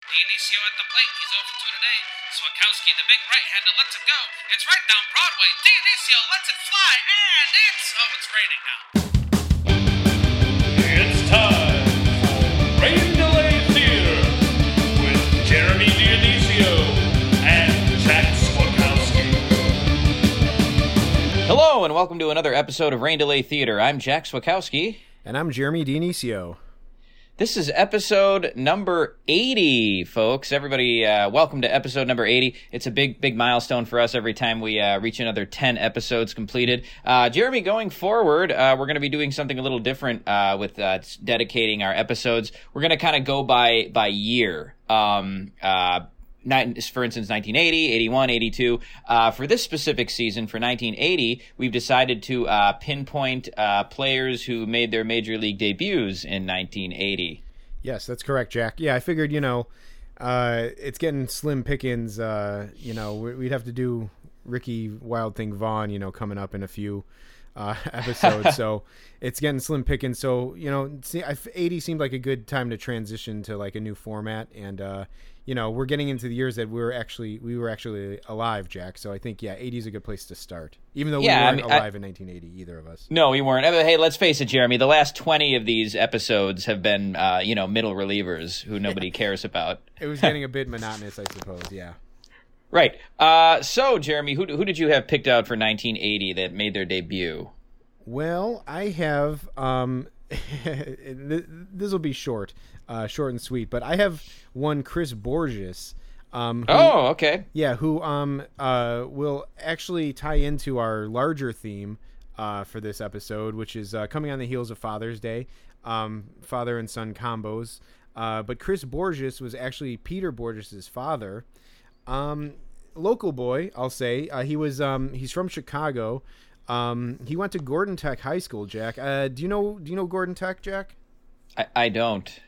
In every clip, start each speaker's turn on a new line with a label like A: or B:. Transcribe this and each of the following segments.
A: Dionisio at the plate. He's over two today. Swakowski, the big right-hander, lets it go. It's right down Broadway. Dionisio lets it fly, and it's oh, it's raining now.
B: It's time for Rain Delay Theater with Jeremy Dionisio and Jack Swakowski.
C: Hello, and welcome to another episode of Rain Delay Theater. I'm Jack Swakowski.
D: And I'm Jeremy Dionisio.
C: This is episode number 80, folks. Everybody, uh, welcome to episode number 80. It's a big, big milestone for us every time we uh, reach another 10 episodes completed. Uh, Jeremy, going forward, uh, we're going to be doing something a little different uh, with uh, dedicating our episodes. We're going to kind of go by by year. Um, for instance, 1980, 81, 82. Uh, for this specific season, for 1980, we've decided to uh, pinpoint uh, players who made their major league debuts in 1980.
D: Yes, that's correct, Jack. Yeah, I figured, you know, uh, it's getting slim pickings. Uh, you know, we- we'd have to do Ricky Wild Thing Vaughn, you know, coming up in a few uh, episodes. so it's getting slim pickings. So, you know, see, 80 seemed like a good time to transition to like a new format. And, uh, you know, we're getting into the years that we were actually we were actually alive, Jack. So I think yeah, 80 is a good place to start. Even though
C: Yeah,
D: we weren't
C: mean, I-
D: alive in 1980, either of us.
C: No, we weren't. Hey, let's face it, Jeremy. The last 20 of these episodes have been, uh, you know, middle relievers who nobody cares about.
D: It was getting a bit monotonous, I suppose. Yeah.
C: Right. Uh, so, Jeremy, who, who did you have picked out for 1980 that made their debut?
D: Well, I have um this will be short, uh short and sweet, but I have one Chris Bourjos um who,
C: Oh, okay.
D: yeah, who um uh will actually tie into our larger theme uh for this episode, which is uh, coming on the heels of Father's Day, um father and son combos. Uh but Chris Bourjos was actually Peter Bourjos's father. Um local boy, I'll say. Uh, he was um he's from Chicago. Um, he went to Gordon Tech High School, Jack. Uh, do you know do you know Gordon Tech, Jack?
C: I, I don't.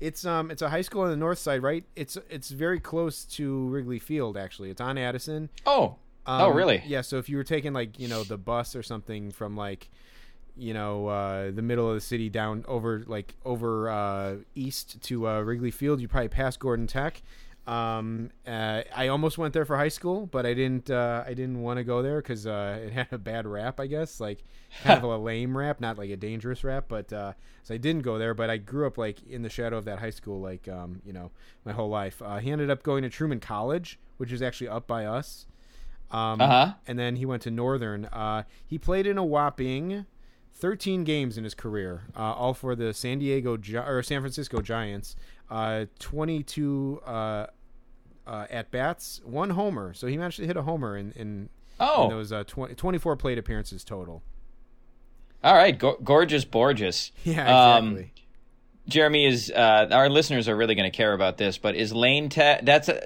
D: It's um it's a high school on the north side, right? It's it's very close to Wrigley Field actually. It's on Addison.
C: Oh.
D: Um,
C: oh, really?
D: Yeah, so if you were taking like, you know, the bus or something from like you know, uh, the middle of the city down over like over uh, east to uh, Wrigley Field, you probably pass Gordon Tech. Um, uh, I almost went there for high school, but I didn't. Uh, I didn't want to go there because uh, it had a bad rap. I guess like kind of a lame rap, not like a dangerous rap. But uh, so I didn't go there. But I grew up like in the shadow of that high school, like um, you know, my whole life. Uh, he ended up going to Truman College, which is actually up by us. Um,
C: Uh-huh.
D: And then he went to Northern. Uh, he played in a whopping 13 games in his career, uh, all for the San Diego Gi- or San Francisco Giants. Uh, 22 uh, at bats, one homer. So he managed to hit a homer in in,
C: Oh.
D: in those uh, 20, 24 plate appearances total.
C: All right. Go- gorgeous Bourjos.
D: Yeah,
C: Um,
D: exactly.
C: Jeremy is uh, our listeners are really going to care about this, but is Lane Tech? That's a,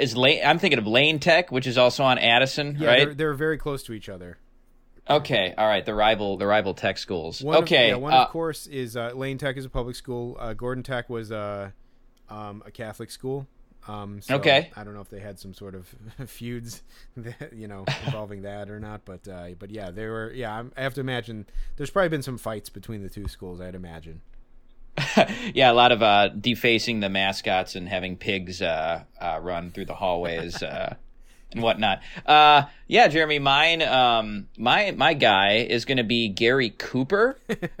C: is Lane. I'm thinking of Lane Tech, which is also on Addison,
D: yeah,
C: right?
D: they're, they're very close to each other.
C: Okay, all right. The rival, the rival tech schools.
D: One
C: okay,
D: of, yeah, one
C: uh,
D: of course is uh, Lane Tech is a public school. Uh, Gordon Tech was uh, um, a Catholic school. Um, so
C: Okay.
D: I don't know if they had some sort of feuds, that, you know, involving that or not. But uh, but yeah, they were. Yeah, I have to imagine there's probably been some fights between the two schools. I'd imagine.
C: yeah, a lot of uh, defacing the mascots and having pigs uh, uh, run through the hallways uh, and whatnot. Uh, yeah, Jeremy, mine, um, my my guy is going to be Gary Cooper.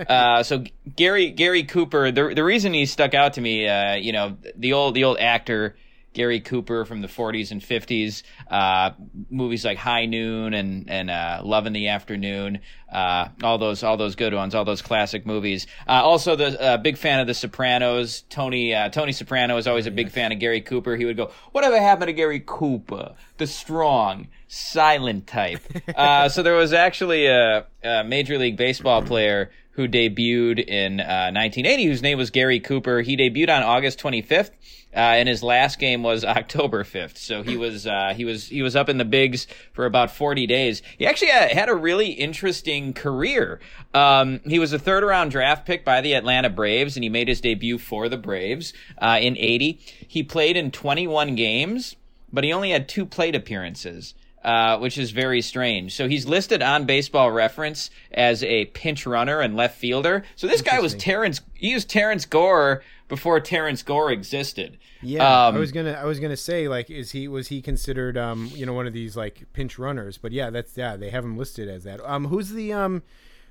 C: uh, so Gary Gary Cooper, the the reason he stuck out to me, uh, you know, the old the old actor. Gary Cooper from the 40s and 50s, uh, movies like High Noon and and uh, Love in the Afternoon, uh, all those all those good ones, all those classic movies. Uh, also, the uh, big fan of The Sopranos. Tony uh, Tony Soprano is always a big fan of Gary Cooper. He would go, "Whatever happened to Gary Cooper, the strong, silent type?" uh, so there was actually a, a Major League Baseball player who debuted in uh, 1980, whose name was Gary Cooper. He debuted on August 25th. Uh, and his last game was October 5th. So he was, uh, he was, he was up in the bigs for about 40 days. He actually had, had a really interesting career. Um, he was a third round draft pick by the Atlanta Braves and he made his debut for the Braves, uh, in 80. He played in 21 games, but he only had two plate appearances. Uh, which is very strange. So he's listed on Baseball Reference as a pinch runner and left fielder. So this guy was Terrence. He was Terrence Gore before Terrence Gore existed.
D: Yeah,
C: Um,
D: I was gonna I was gonna say like is he was he considered um you know one of these like pinch runners? But yeah, that's yeah they have him listed as that. Um, who's the um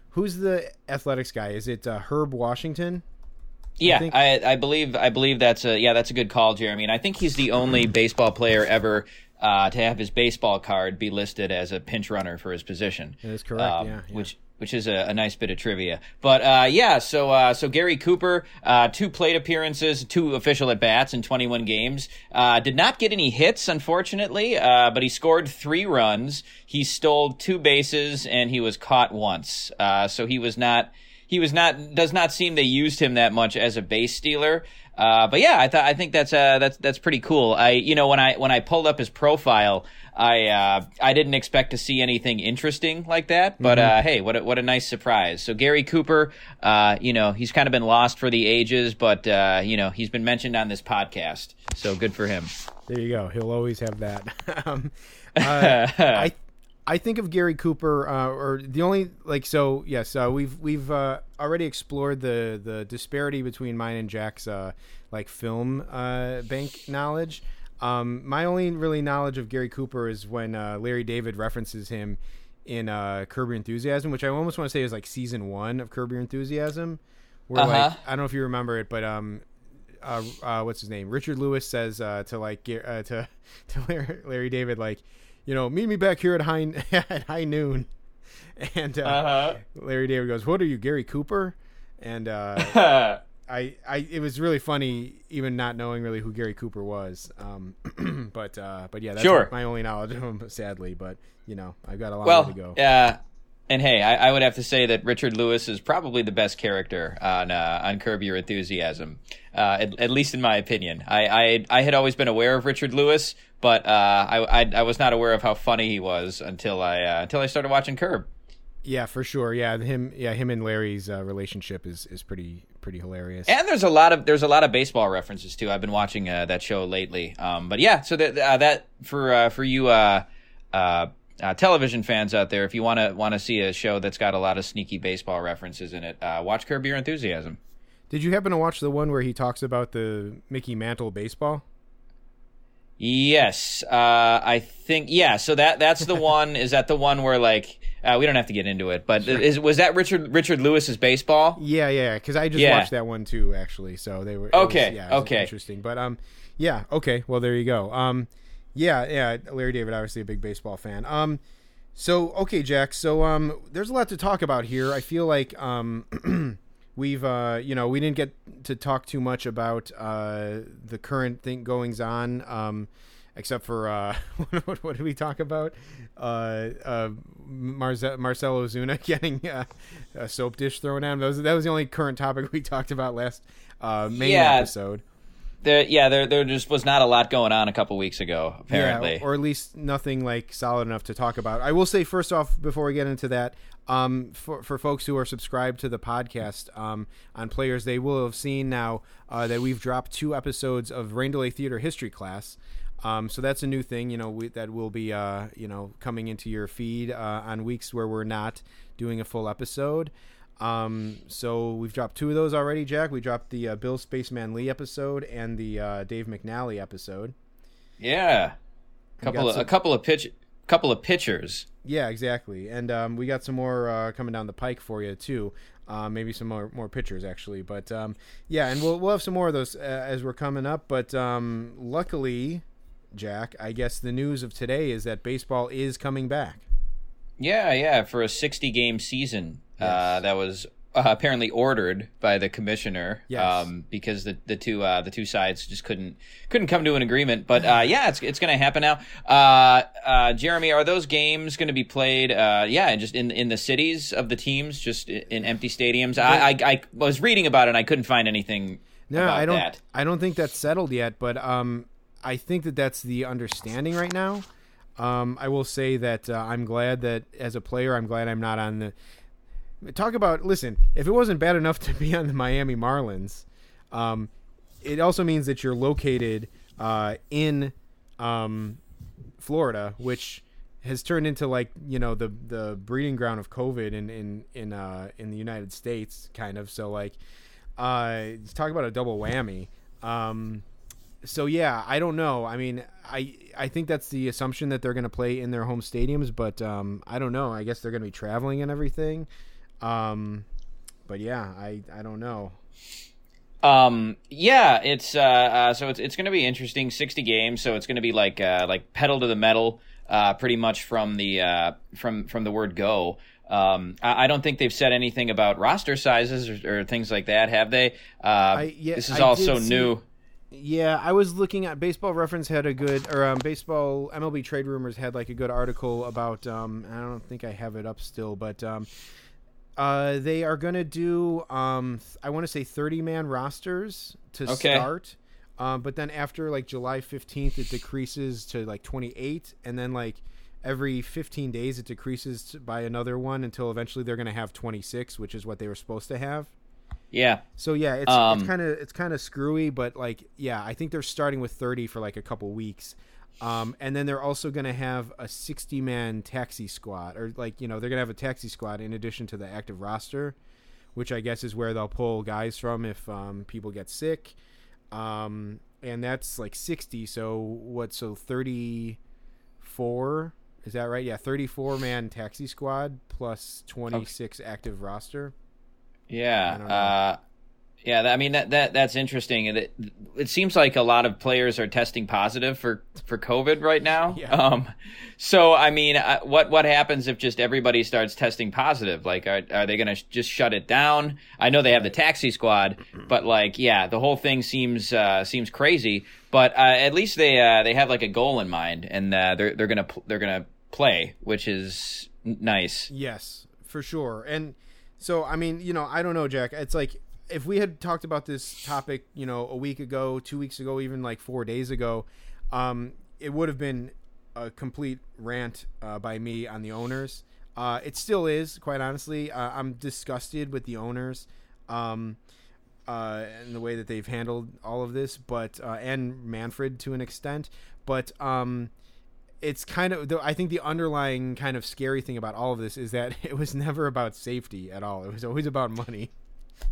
D: who's the athletics guy? Is it uh, Herb Washington?
C: Yeah,
D: think-
C: I, I believe I believe that's a yeah that's a good call, Jeremy. And I think he's the only baseball player ever uh, to have his baseball card be listed as a pinch runner for his position.
D: That is correct,
C: Um,
D: yeah, yeah.
C: Which which is a, a nice bit of trivia. But uh, yeah, so uh, so Gary Cooper, uh, two plate appearances, two official at bats in 21 games. Uh, did not get any hits, unfortunately, uh, but he scored three runs. He stole two bases and he was caught once. Uh, so he was not he was not does not seem they used him that much as a base stealer. Uh, but yeah, I thought I think that's uh, that's that's pretty cool. I you know when I when I pulled up his profile, I uh, I didn't expect to see anything interesting like that. But uh, hey, what a, what a nice surprise! So Gary Cooper, uh, you know he's kind of been lost for the ages, but uh, you know he's been mentioned on this podcast, so good for him.
D: There you go. He'll always have that. um, I I think of Gary Cooper, uh, or the only like so. Yes, uh, we've we've uh, already explored the the disparity between mine and Jack's uh, like film uh, bank knowledge. Um, my only really knowledge of Gary Cooper is when uh, Larry David references him in uh, Curb Your Enthusiasm, which I almost want to say is like season one of Curb Your Enthusiasm, where like
C: Uh-huh.
D: I don't know if you remember it, but um, uh, uh, what's his name? Richard Lewis says uh, to like uh, to to Larry David like, you know, meet me back here at high at high noon, and uh,
C: Uh-huh.
D: Larry David goes, "What are you, Gary Cooper?" And uh, I, I, it was really funny, even not knowing really who Gary Cooper was. Um, but uh, but yeah, that's
C: Sure.
D: my only knowledge of him, sadly. But you know, I've got a long
C: well,
D: way to go.
C: uh, and hey, I, I would have to say that Richard Lewis is probably the best character on uh, on Curb Your Enthusiasm, uh, at, at least in my opinion. I, I I had always been aware of Richard Lewis, but uh, I, I I was not aware of how funny he was until I uh, until I started watching Curb.
D: Yeah, for sure. Yeah, him, yeah, him and Larry's uh, relationship is is pretty pretty hilarious.
C: And there's a lot of there's a lot of baseball references too. I've been watching uh, that show lately. Um, but yeah, so that uh, that for uh, for you uh, television fans out there, if you want to want to see a show that's got a lot of sneaky baseball references in it, uh, watch Curb Your Enthusiasm.
D: Did you happen to watch the one where he talks about the Mickey Mantle baseball?
C: Yes, uh, I think yeah. So that that's the one. is that the one where like uh, we don't have to get into it, but is was that Richard Richard Lewis's baseball?
D: Yeah, yeah, because I just
C: Yeah.
D: watched that one too, actually. So they were it was-
C: Okay,
D: yeah,
C: okay.
D: interesting. But um, yeah, okay. Well, there you go. Um, yeah, yeah. Larry David, obviously a big baseball fan. Um, so okay, Jack. So um, there's a lot to talk about here. I feel like um, we've uh, you know, we didn't get to talk too much about uh the current thing goings on. Um. Except for uh, what, what did we talk about? Uh, uh, Marze- Marcell Ozuna getting uh, a soap dish thrown at him. That was, that was the only current topic we talked about last uh, main
C: Yeah.
D: episode.
C: There, yeah, there there just was not a lot going on a couple weeks ago. Apparently,
D: Yeah, or at least nothing like solid enough to talk about. I will say first off, before we get into that, um, for for folks who are subscribed to the podcast um, on Players, they will have seen now uh, that we've dropped two episodes of Rain Delay Theater History class. Um, so that's a new thing, you know, we, that will be, uh, you know, coming into your feed uh, on weeks where we're not doing a full episode. Um, so we've dropped two of those already, Jack. We dropped the uh, Bill Spaceman Lee episode and the uh, Dave McNally episode.
C: yeah, couple of,
D: some-
C: a couple of pitch, couple of pitchers.
D: Yeah, exactly. And um, we got some more uh, coming down the pike for you too. Uh, maybe some more more pictures actually, but um, yeah, and we'll we'll have some more of those uh, as we're coming up. But um, luckily, Jack, I guess the news of today is that baseball is coming back.
C: Yeah, yeah, for a 60 game season uh, that was uh, apparently ordered by the commissioner
D: Yes.
C: um, because the the two uh, the two sides just couldn't couldn't come to an agreement. But uh, yeah, it's it's going to happen now. Uh, uh, Jeremy, are those games going to be played? Uh, yeah, just in in the cities of the teams, just in empty stadiums. I, I I was reading about it and I couldn't find anything.
D: No, I don't.
C: That.
D: I don't think that's settled yet, but um, I think that that's the understanding right now. Um, I will say that uh, I'm glad that as a player, I'm glad I'm not on the. Talk about listen. If it wasn't bad enough to be on the Miami Marlins, um, it also means that you're located uh, in um, Florida, which has turned into like you know the the breeding ground of COVID in in in uh, in the United States, kind of. So like, Uh, talk about a double whammy. Um, so yeah, I don't know. I mean, I I think that's the assumption that they're going to play in their home stadiums, but um, I don't know. I guess they're going to be traveling and everything. Um, but yeah, I I don't know.
C: Um, yeah, it's uh, uh so it's it's going to be interesting. Sixty games, so it's going to be like uh like pedal to the metal, uh, pretty much from the uh from from the word go. Um, I, I don't think they've said anything about roster sizes or, or things like that, have they? Uh,
D: I- yeah,
C: this is
D: I
C: all so
D: see-
C: new.
D: Yeah, I was looking at Baseball Reference had a good or um, Baseball MLB Trade Rumors had like a good article about. Um, I don't think I have it up still, but um, uh, they are gonna do. Um, I want to say thirty man rosters to
C: Okay.
D: start. Um, but then after like July fifteenth, it decreases to like twenty eight, and then like every fifteen days, it decreases to, by another one until eventually they're gonna have twenty six, which is what they were supposed to have.
C: Yeah,
D: So yeah, it's
C: Um,
D: it's kind of it's kind of screwy, but like yeah, I think they're starting with 30 for like a couple weeks. Um, and then they're also going to have a 60 man taxi squad or like, you know, they're going to have a taxi squad in addition to the active roster, which I guess is where they'll pull guys from if um, people get sick. Um, and that's like 60, so what so 34 is that right? Yeah, 34 man taxi squad plus 26 active roster.
C: Yeah, uh, yeah. I mean that that that's interesting. It, it seems like a lot of players are testing positive for for COVID right now.
D: Yeah.
C: Um, so I mean, uh, what what happens if just everybody starts testing positive? Like, are are they going to just shut it down? I know they have the taxi squad, but like, yeah, the whole thing seems uh, seems crazy. But uh, at least they uh, they have like a goal in mind, and uh, they're they're gonna they're gonna play, which is n- nice.
D: Yes, for sure. And so, I mean, you know, I don't know, Jack. It's like if we had talked about this topic, you know, a week ago, two weeks ago, even like four days ago, um, it would have been a complete rant uh, by me on the owners. Uh, it still is, quite honestly. Uh, I'm disgusted with the owners. Um, uh, and the way that they've handled all of this, but uh, and Manfred to an extent, but um, it's kind of I think the underlying kind of scary thing about all of this is that it was never about safety at all. It was always about money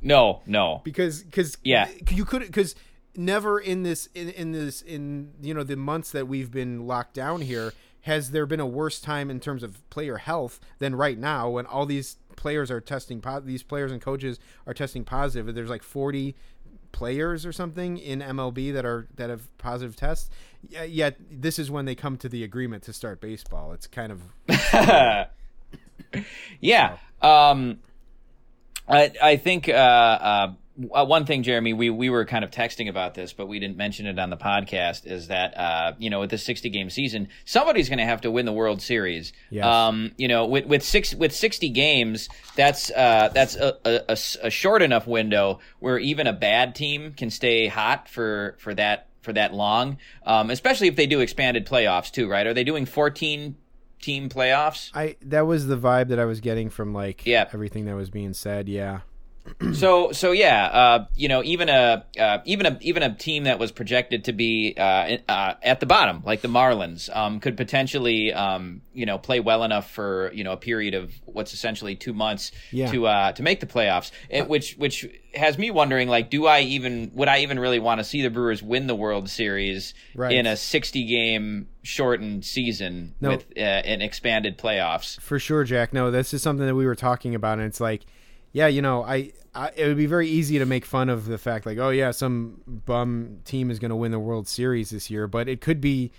C: No, no.
D: because because
C: Yeah.
D: you could because never in this in, in this in you know the months that we've been locked down here has there been a worse time in terms of player health than right now when all these players are testing po- these players and coaches are testing positive there's like 40 players or something in MLB that are that have positive tests yet this is when they come to the agreement to start baseball it's kind of
C: yeah. Um, I I think uh, uh, uh, one thing, Jeremy, we we were kind of texting about this, but we didn't mention it on the podcast. Is that uh, you know with the sixty game season, somebody's going to have to win the World Series.
D: Yes.
C: Um, you know, with with six with sixty games, that's uh, that's a, a- a short enough window where even a bad team can stay hot for for that for that long. Um, especially if they do expanded playoffs too, right? Are they doing fourteen team playoffs?
D: I that was the vibe that I was getting from like
C: Yeah.
D: everything that was being said yeah
C: So so yeah, uh, you know, even a uh, even a even a team that was projected to be uh, uh, at the bottom, like the Marlins, um, could potentially um, you know play well enough for you know a period of what's essentially two months
D: Yeah.
C: to uh, to make the playoffs. It, which which has me wondering, like, do I even would I even really want to see the Brewers win the World Series
D: Right.
C: in a sixty game shortened season
D: No.
C: with uh, an expanded playoffs?
D: For sure, Jack. No, this is something that we were talking about, and it's like, yeah, you know, I, I it would be very easy to make fun of the fact, like, oh yeah, some bum team is going to win the World Series this year, but it could be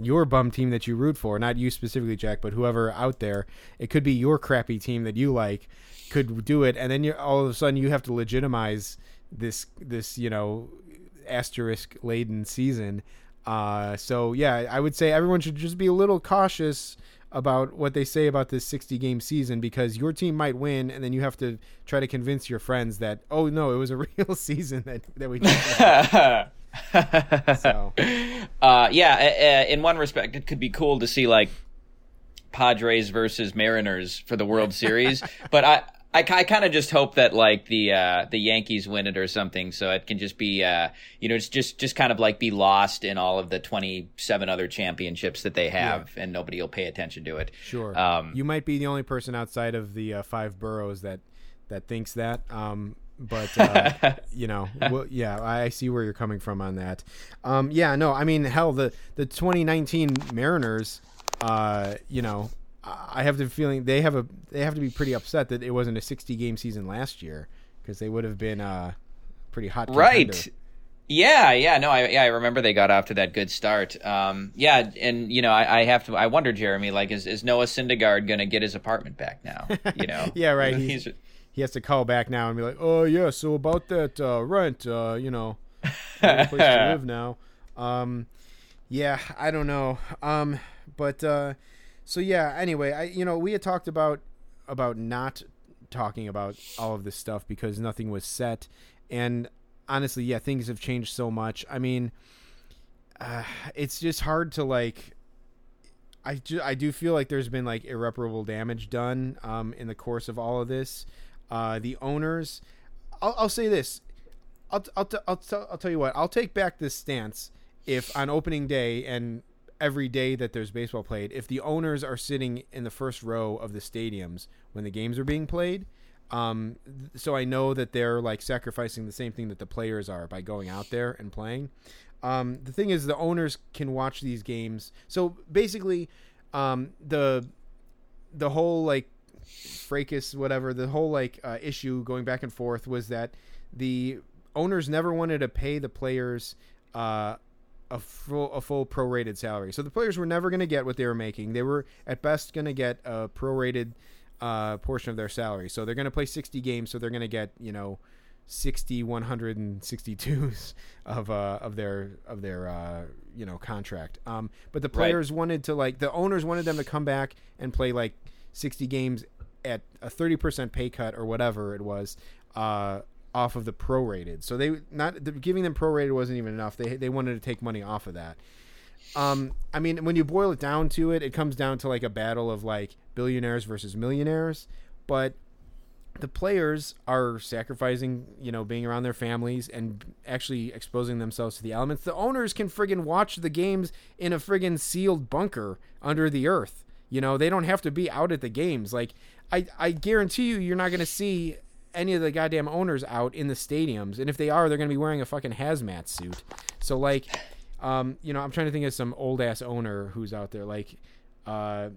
D: your bum team that you root for, not you specifically, Jack, but whoever out there. It could be your crappy team that you like could do it, and then you all of a sudden you have to legitimize this this you know asterisk laden season. Uh, so yeah, I would say everyone should just be a little cautious about what they say about this 60 game season because your team might win and then you have to try to convince your friends that oh no it was a real season that that we so
C: Uh, yeah, uh, uh, in one respect, it could be cool to see like Padres versus Mariners for the World Series, but I. I, kind of just hope that like the uh, the Yankees win it or something, so it can just be uh, you know it's just just kind of like be lost in all of the twenty seven other championships that they have, and nobody will pay attention to it.
D: sure
C: Um,
D: you might be the only person outside of the uh, five boroughs that that thinks that um but uh, you know, well, yeah, I see where you're coming from on that. Um, yeah, no, I mean, hell, the the 2019 Mariners, uh, you know, I have the feeling they have a they have to be pretty upset that it wasn't a 60 game season last year because they would have been uh pretty hot.
C: Right.
D: contender.
C: Yeah, yeah, no, I yeah, I remember they got off to that good start. Um, yeah, and you know, I, I have to, I wonder, Jeremy, like, is, is Noah Syndergaard gonna get his apartment back now? You know,
D: Yeah, right,
C: He's,
D: he's- He has to call back now and be like, "Oh yeah, so about that uh, rent, uh, you know, I have a place to live now." Um, yeah, I don't know. Um, but uh, so yeah. Anyway, I you know we had talked about about not talking about all of this stuff because nothing was set, and honestly, yeah, things have changed so much. I mean, uh, it's just hard to like. I, ju- I do feel like there's been like irreparable damage done um, in the course of all of this. Uh, the owners, I'll, I'll say this, I'll I'll, t- I'll, t- I'll tell you what, I'll take back this stance if on opening day and every day that there's baseball played, if the owners are sitting in the first row of the stadiums when the games are being played, um, so I know that they're like sacrificing the same thing that the players are by going out there and playing. Um, the thing is, the owners can watch these games. So basically, um, the the whole like fracas, whatever, the whole like uh, issue going back and forth was that the owners never wanted to pay the players uh, a full a full prorated salary. So the players were never going to get what they were making. They were at best going to get a prorated uh, portion of their salary. So they're going to play 60 games. So they're going to get you know 60 162s of uh, of their of their uh, you know contract. Um, but the players wanted to like the owners wanted them to come back and play like 60 games at a 30% pay cut or whatever it was uh, off of the prorated. So they not the, giving them prorated wasn't even enough. They they wanted to take money off of that. Um, I mean, when you boil it down to it, it comes down to like a battle of like billionaires versus millionaires. But the players are sacrificing, you know, being around their families and actually exposing themselves to the elements. The owners can friggin' watch the games in a friggin' sealed bunker under the earth. You know, they don't have to be out at the games. Like, I, I guarantee you, you're not going to see any of the goddamn owners out in the stadiums. And if they are, they're going to be wearing a fucking hazmat suit. So, like, um, you know, I'm trying to think of some old ass owner who's out there. Like, uh,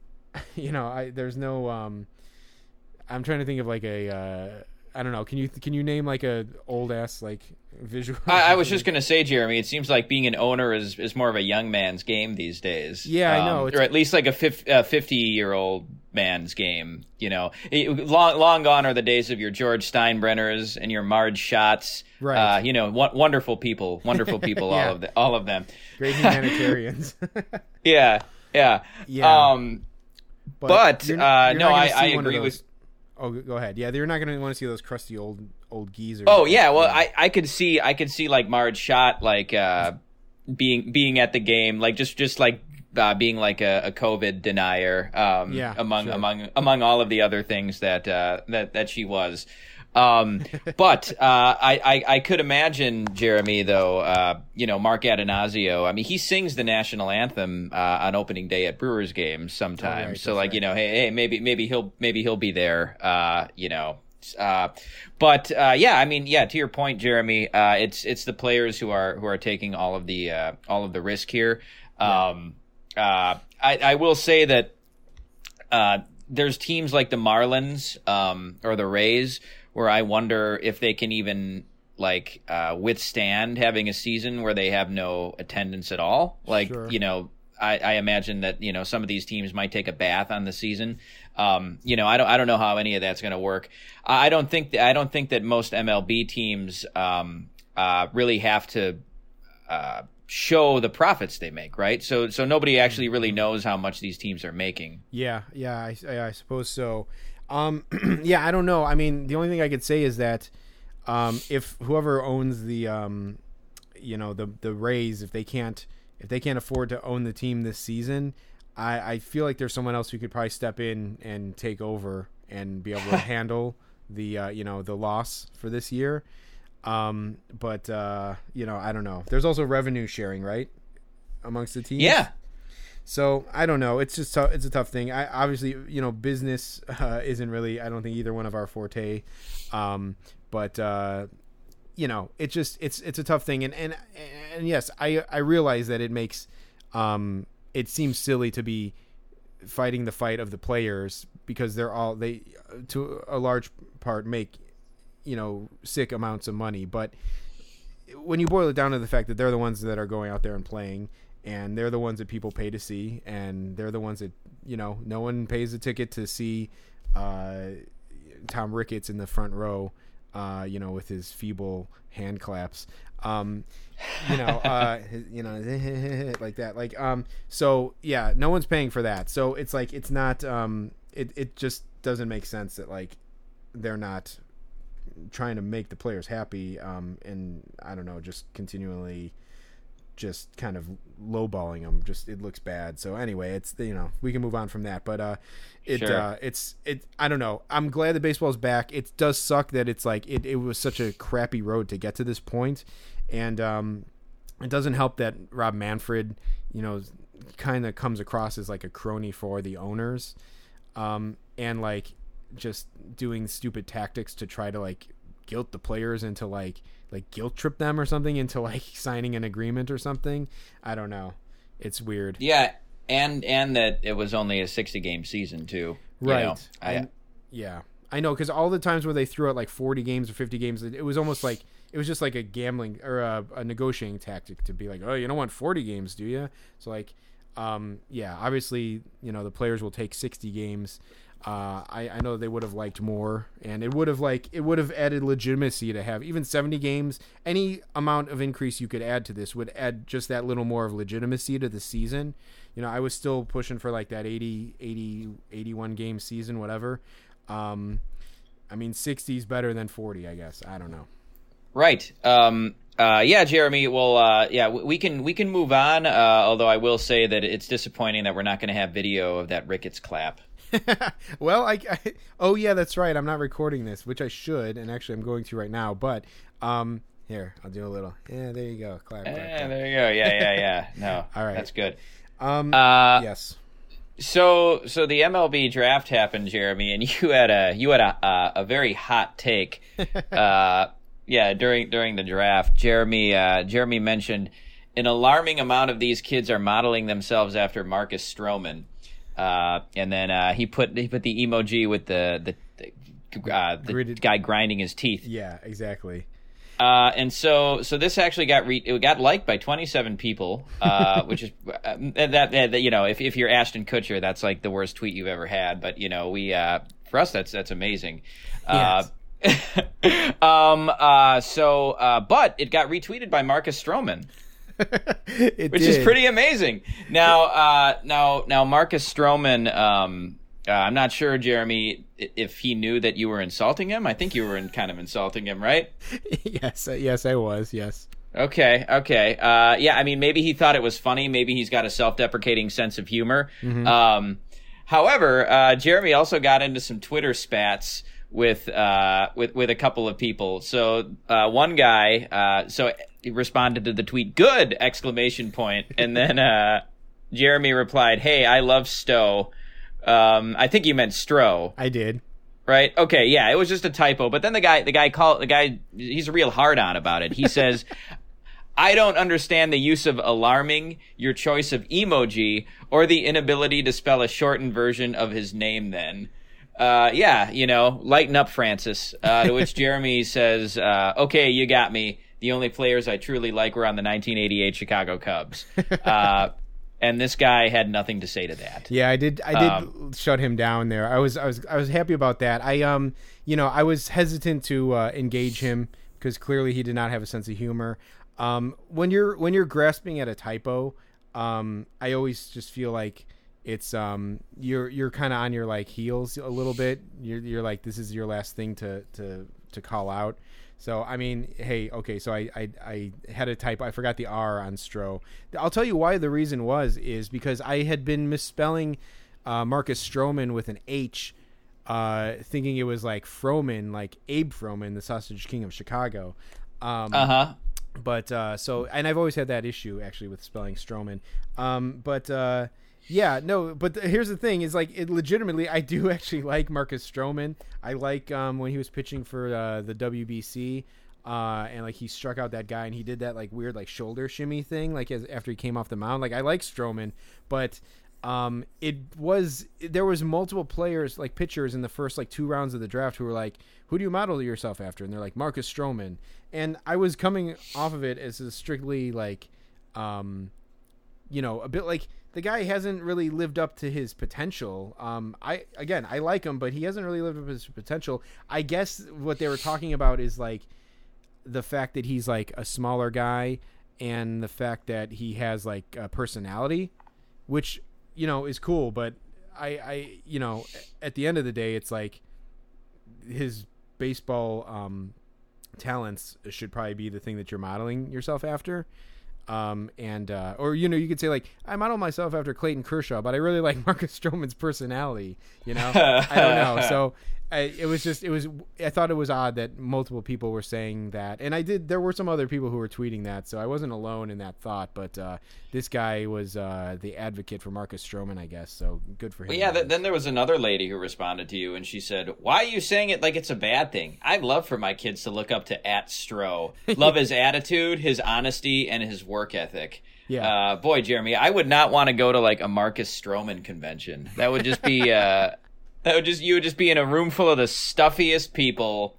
D: you know, I there's no. Um, I'm trying to think of like a. Uh, I don't know. Can you can you name like a old ass like visual?
C: I, I was just gonna say, Jeremy. It seems like being an owner is, is more of a young man's game these days.
D: Yeah, I know.
C: Um,
D: It's-
C: or at least like a fifty year old man's game. You know, It- long long gone are the days of your George Steinbrenners and your Marge Schotts.
D: Right.
C: Uh, you know, wo- wonderful people, wonderful people,
D: Yeah.
C: all of the, all of them.
D: great humanitarians.
C: Yeah, yeah.
D: Yeah.
C: Um, But,
D: you're-
C: uh, no, I- I agree with-
D: Oh, go ahead. Yeah, they're not going to want to see those crusty old old geezers.
C: Oh yeah, well I, I could see I could see like Marge Schott like uh being being at the game like just just like uh, being like a, a COVID denier um
D: Yeah,
C: among
D: sure.
C: among among all of the other things that uh that that she was um but uh I, I I could imagine Jeremy though uh you know Mark Attanasio I mean he sings the national anthem uh on opening day at Brewers games sometimes
D: Oh, right,
C: so like
D: right.
C: you know hey hey maybe maybe he'll maybe he'll be there uh you know uh, but uh, yeah, I mean, yeah. To your point, Jeremy, uh, it's it's the players who are who are taking all of the uh, all of the risk here. Um, uh, I, I will say that uh, there's teams like the Marlins um, or the Rays where I wonder if they can even like uh, withstand having a season where they have no attendance at all. Like
D: Sure.
C: you know, I, I imagine that you know some of these teams might take a bath on the season. Um, you know, I don't I don't know how any of that's going to work. I I don't think that, I don't think that most MLB teams um, uh, really have to uh, show the profits they make, right? So so nobody actually really knows how much these teams are making.
D: Yeah, yeah, I, I, I suppose so. Um, yeah, I don't know. I mean, the only thing I could say is that um, if whoever owns the, um, you know, the the Rays, if they can't if they can't afford to own the team this season, I, I feel like there's someone else who could probably step in and take over and be able to handle the uh, you know the loss for this year. Um, but uh, you know, I don't know. There's also revenue sharing, right, amongst the teams.
C: Yeah.
D: So I don't know. It's just it's a tough thing. I obviously you know business uh, isn't really. I don't think either one of our forte. Um, but uh, you know, it just it's it's a tough thing. And and and yes, I I realize that it makes um it seems silly to be fighting the fight of the players because they're all they to a large part make you know sick amounts of money but when you boil it down to the fact that they're the ones that are going out there and playing and they're the ones that people pay to see and they're the ones that you know no one pays a ticket to see uh, Tom Ricketts in the front row uh, you know with his feeble hand claps. Um, you know uh, you know like that like um so yeah no one's paying for that. So it's like it's not um it, it just doesn't make sense that like they're not trying to make the players happy um, and I don't know, just continually just kind of lowballing them. Just it looks bad. So anyway, it's you know we can move on from that. But uh, it
C: Sure.
D: uh, it's it. I don't know. I'm glad the baseball's back. It does suck that it's like it, it was such a crappy road to get to this point, and um, it doesn't help that Rob Manfred, you know, kind of comes across as like a crony for the owners, um, and like just doing stupid tactics to try to like guilt the players into like like guilt trip them or something into like signing an agreement or something. I don't know. It's weird.
C: Yeah, and and that it was only a 60 game season too. you
D: Right.
C: know. I,
D: And- yeah. I know because all the times where they threw out like 40 games or 50 games, it, it was almost like it was just like a gambling or a, a negotiating tactic to be like, oh, you don't want 40 games, do you? So like, um, yeah, obviously, you know, the players will take 60 games. Uh, I, I know they would have liked more, and it would have like it would have added legitimacy to have even 70 games. Any amount of increase you could add to this would add just that little more of legitimacy to the season. You know, I was still pushing for like that 80, 80, 81 game season, whatever. Um, I mean, 60 is better than 40, I guess. I don't know.
C: Right. Um, uh, yeah, Jeremy. Well, uh, yeah, we, can we can move on. Uh, although I will say that it's disappointing that we're not going to have video of that Ricketts clap.
D: well, I, I oh yeah, that's right. I'm not recording this, which I should, and actually I'm going to right now. But um, here I'll do a little. Yeah, there you go. Clap, clap,
C: Eh,
D: clap.
C: there you go. Yeah, yeah, yeah. No,
D: All right.
C: that's good.
D: Um,
C: Uh,
D: yes.
C: So, so the MLB draft happened, Jeremy, and you had a you had a a, a very hot take. uh, yeah, during during the draft, Jeremy uh, Jeremy mentioned an alarming amount of these kids are modeling themselves after Marcus Stroman, uh, and then uh, he put he put the emoji with the the. the uh, the
D: Gritted-
C: guy grinding his teeth,
D: Yeah, exactly.
C: uh, and so so this actually got re- it got liked by 27 people, uh, which is uh, that, that, that you know if if you're Ashton Kutcher, that's like the worst tweet you've ever had. But you know we uh, for us that's that's amazing. Uh, um. Uh. So. Uh. But it got retweeted by Marcus Stroman,
D: it
C: which is pretty amazing. Now. Uh. Now. Now. Marcus Stroman. Um. Uh, I'm not sure, Jeremy, if he knew that you were insulting him. I think you were in, kind of insulting him, right?
D: yes, uh, yes, I was. Yes.
C: Okay, okay. Uh, yeah, I mean, maybe he thought it was funny. Maybe he's got a self-deprecating sense of humor. Um, however, uh, Jeremy also got into some Twitter spats with uh, with with a couple of people. So uh, one guy, uh, so he responded to the tweet, "Good!" exclamation point, and then uh, Jeremy replied, "Hey, I love Stowe." Um, I think you meant Stroh
D: I did.
C: right? Okay, yeah, it was just a typo. But then the guy, the guy called the guy. He's a real hard on about it. He says, "I don't understand the use of alarming, your choice of emoji, or the inability to spell a shortened version of his name." Then, uh, yeah, you know, lighten up, Francis. Uh, to which Jeremy says, uh, "Okay, you got me. The only players I truly like were on the 1988 Chicago Cubs." Uh, and this guy had nothing to say to that.
D: Yeah, I did. I did
C: Um,
D: shut him down there. I was, I was, I was happy about that. I, um, you know, I was hesitant to uh, engage him because clearly he did not have a sense of humor. Um, when you're when you're grasping at a typo, um, I always just feel like it's um, you're you're kind of on your like heels a little bit. You're you're like this is your last thing to to to call out. So I mean, hey, okay. So I, I I had a typo. I forgot the R on Stro. I'll tell you why. The reason was is because I had been misspelling uh, Marcus Stroman with an H, uh, thinking it was like Froman, like Abe Froman, the Sausage King of Chicago. Um,
C: Uh huh.
D: but uh, so and I've always had that issue actually with spelling Stroman. Um, but uh, yeah, no. But th- here's the thing: is like it legitimately, I do actually like Marcus Stroman. I like um, when he was pitching for uh, the WBC. Uh, and like he struck out that guy, and he did that like weird like shoulder shimmy thing, like as, after he came off the mound. Like I like Stroman, but um, it was there was multiple players like pitchers in the first like two rounds of the draft who were like, "Who do you model yourself after?" And they're like Marcus Stroman, and I was coming off of it as a strictly like, um, you know, a bit like the guy hasn't really lived up to his potential. Um, I again, I like him, but he hasn't really lived up to his potential. I guess what they were talking about is like the fact that he's like a smaller guy and the fact that he has like a personality, which you know is cool. But I, I, you know, at the end of the day, it's like his baseball um, talents should probably be the thing that you're modeling yourself after. Um, and uh, or you know you could say like I model myself after Clayton Kershaw, but I really like Marcus Stroman's personality. You know, I don't know. So I, it was just it was I thought it was odd that multiple people were saying that, and I did. There were some other people who were tweeting that, so I wasn't alone in that thought. But uh, this guy was uh, the advocate for Marcus Stroman, I guess. So good for him.
C: Well, yeah. Th- then there was another lady who responded to you, and she said, "Why are you saying it like it's a bad thing? I'd love for my kids to look up to at Stro. Love his attitude, his honesty, and his work ethic."
D: Yeah.
C: Uh, boy, Jeremy, I would not want to go to like a Marcus Stroman convention. That would just be uh, that would just you would just be in a room full of the stuffiest people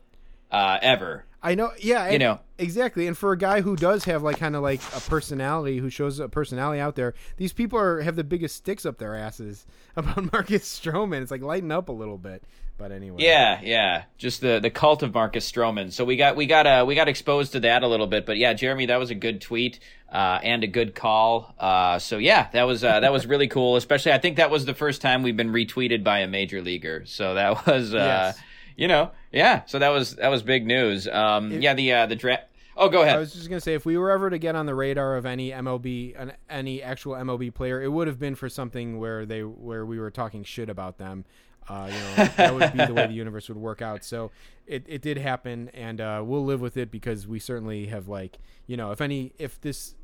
C: uh, ever.
D: I know, yeah,
C: You
D: and-
C: know.
D: exactly. And for a guy who does have like kind of like a personality, who shows a personality out there, these people are have the biggest sticks up their asses about Marcus Stroman. It's like lighten up a little bit. But anyway,
C: Yeah, yeah. Just the the cult of Marcus Stroman. So we got we got uh we got exposed to that a little bit, but yeah, Jeremy, that was a good tweet uh, and a good call. Uh, so yeah, that was uh, that was really cool. Especially, I think that was the first time we've been retweeted by a major leaguer. So that was, uh,
D: Yes.
C: you know, yeah. So that was that was big news. Um,
D: It-
C: yeah, the uh, the draft. Oh, go ahead.
D: I was just gonna say if we were ever to get on the radar of any MLB, an, any actual MLB player, it would have been for something where they where we were talking shit about them. Uh, you know, that would be the way the universe would work out. So it, it did happen, and uh, we'll live with it because we certainly have like you know if any if this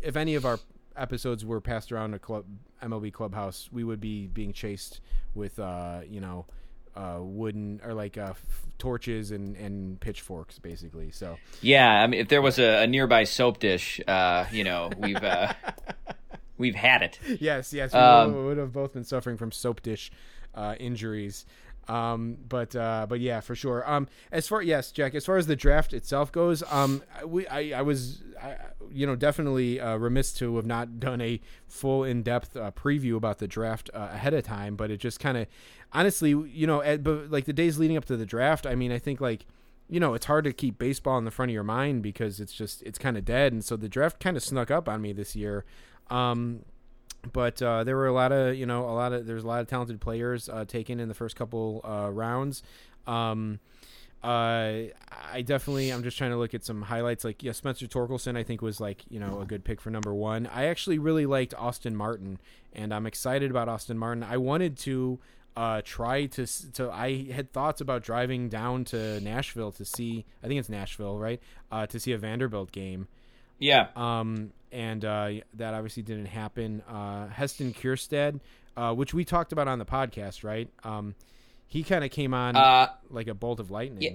D: if any of our episodes were passed around a club MLB clubhouse, we would be being chased with uh, you know uh, wooden or like uh, f- torches and, and pitchforks basically. So
C: Yeah, I mean, if there was a, a nearby soap dish, uh, you know, we've uh, we've had it.
D: yes, yes, we
C: Um,
D: would- would have both been suffering from soap dish uh, injuries. Um, but uh, but yeah, for sure. Um, as far yes, Jack, as far as the draft itself goes, um, I- we I, I was I, you know definitely uh, remiss to have not done a full in depth uh, preview about the draft uh, ahead of time, but it just kind of honestly, you know, at, but like the days leading up to the draft, I mean, I think like you know, it's hard to keep baseball in the front of your mind because it's just it's kind of dead, and so the draft kind of snuck up on me this year. Um, but uh, there were a lot of you know a lot of there's a lot of talented players uh, taken in the first couple uh, rounds. Um, uh, I definitely I'm just trying to look at some highlights. Like yeah, Spencer Torkelson I think was like you know a good pick for number one. I actually really liked Austin Martin, and I'm excited about Austin Martin. I wanted to uh, try to to I had thoughts about driving down to Nashville to see I think it's Nashville right uh, to see a Vanderbilt game.
C: Yeah,
D: Um, and uh, that obviously didn't happen. Uh, Heston Kjerstad, uh, which we talked about on the podcast, right? Um, he kind of came on
C: uh,
D: like a bolt of lightning.
C: yeah.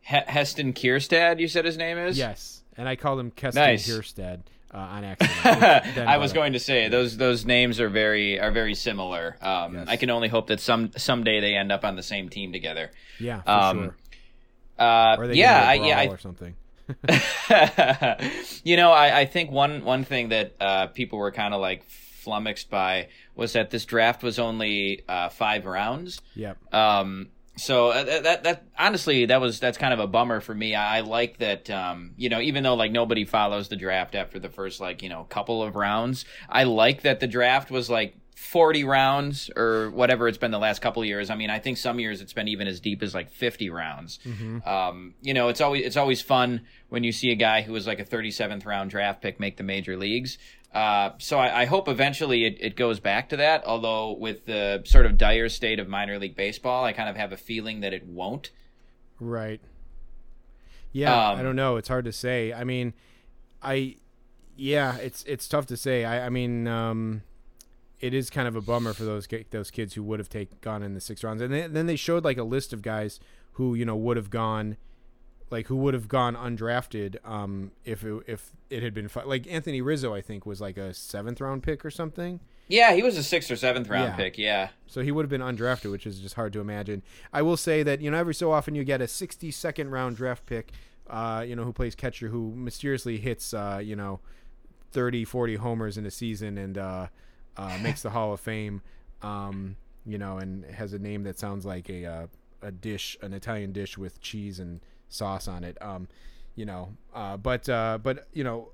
C: He- Heston Kjerstad, you said his name is.
D: Yes, and I called him Keston
C: Nice.
D: Kjerstad uh, on accident.
C: I was going to say those those names are very are very similar. Um,
D: Yes.
C: I can only hope that some someday they end up on the same team together.
D: yeah, for
C: um,
D: sure.
C: Uh,
D: Or they
C: yeah, I,
D: a
C: yeah, I,
D: or something.
C: you know, I, I think one one thing that uh, people were kind of like flummoxed by was that this draft was only uh, five rounds.
D: Yep.
C: Um, so uh, that, that that honestly that was that's kind of a bummer for me. I, I like that um, you know even though like nobody follows the draft after the first like you know couple of rounds, I like that the draft was like 40 rounds or whatever it's been the last couple of years. I mean, I think some years it's been even as deep as like 50 rounds. Um, you know, it's always it's always fun when you see a guy who was like a 37th round draft pick make the major leagues. Uh, so I, I hope eventually it, it goes back to that. Although with the sort of dire state of minor league baseball, I kind of have a feeling that it won't.
D: Right. Yeah,
C: Um,
D: I don't know. It's hard to say. I mean, I, yeah, it's it's tough to say. I, I mean, um, it is kind of a bummer for those those kids who would have take gone in the six rounds, and then then they showed like a list of guys who you know would have gone, like who would have gone undrafted, um, if it, if it had been fi- like Anthony Rizzo, I think was like a seventh round pick or something.
C: Yeah, he was a sixth or seventh round
D: Yeah.
C: pick. Yeah.
D: So he would have been undrafted, which is just hard to imagine. I will say that you know every so often you get a 62nd round draft pick, uh, you know who plays catcher who mysteriously hits uh, you know 30, 40 homers in a season and uh, uh, makes the Hall of Fame. Um, you know, and has a name that sounds like a uh, a dish, an Italian dish with cheese and sauce on it. Um, you know, uh, but uh, but you know,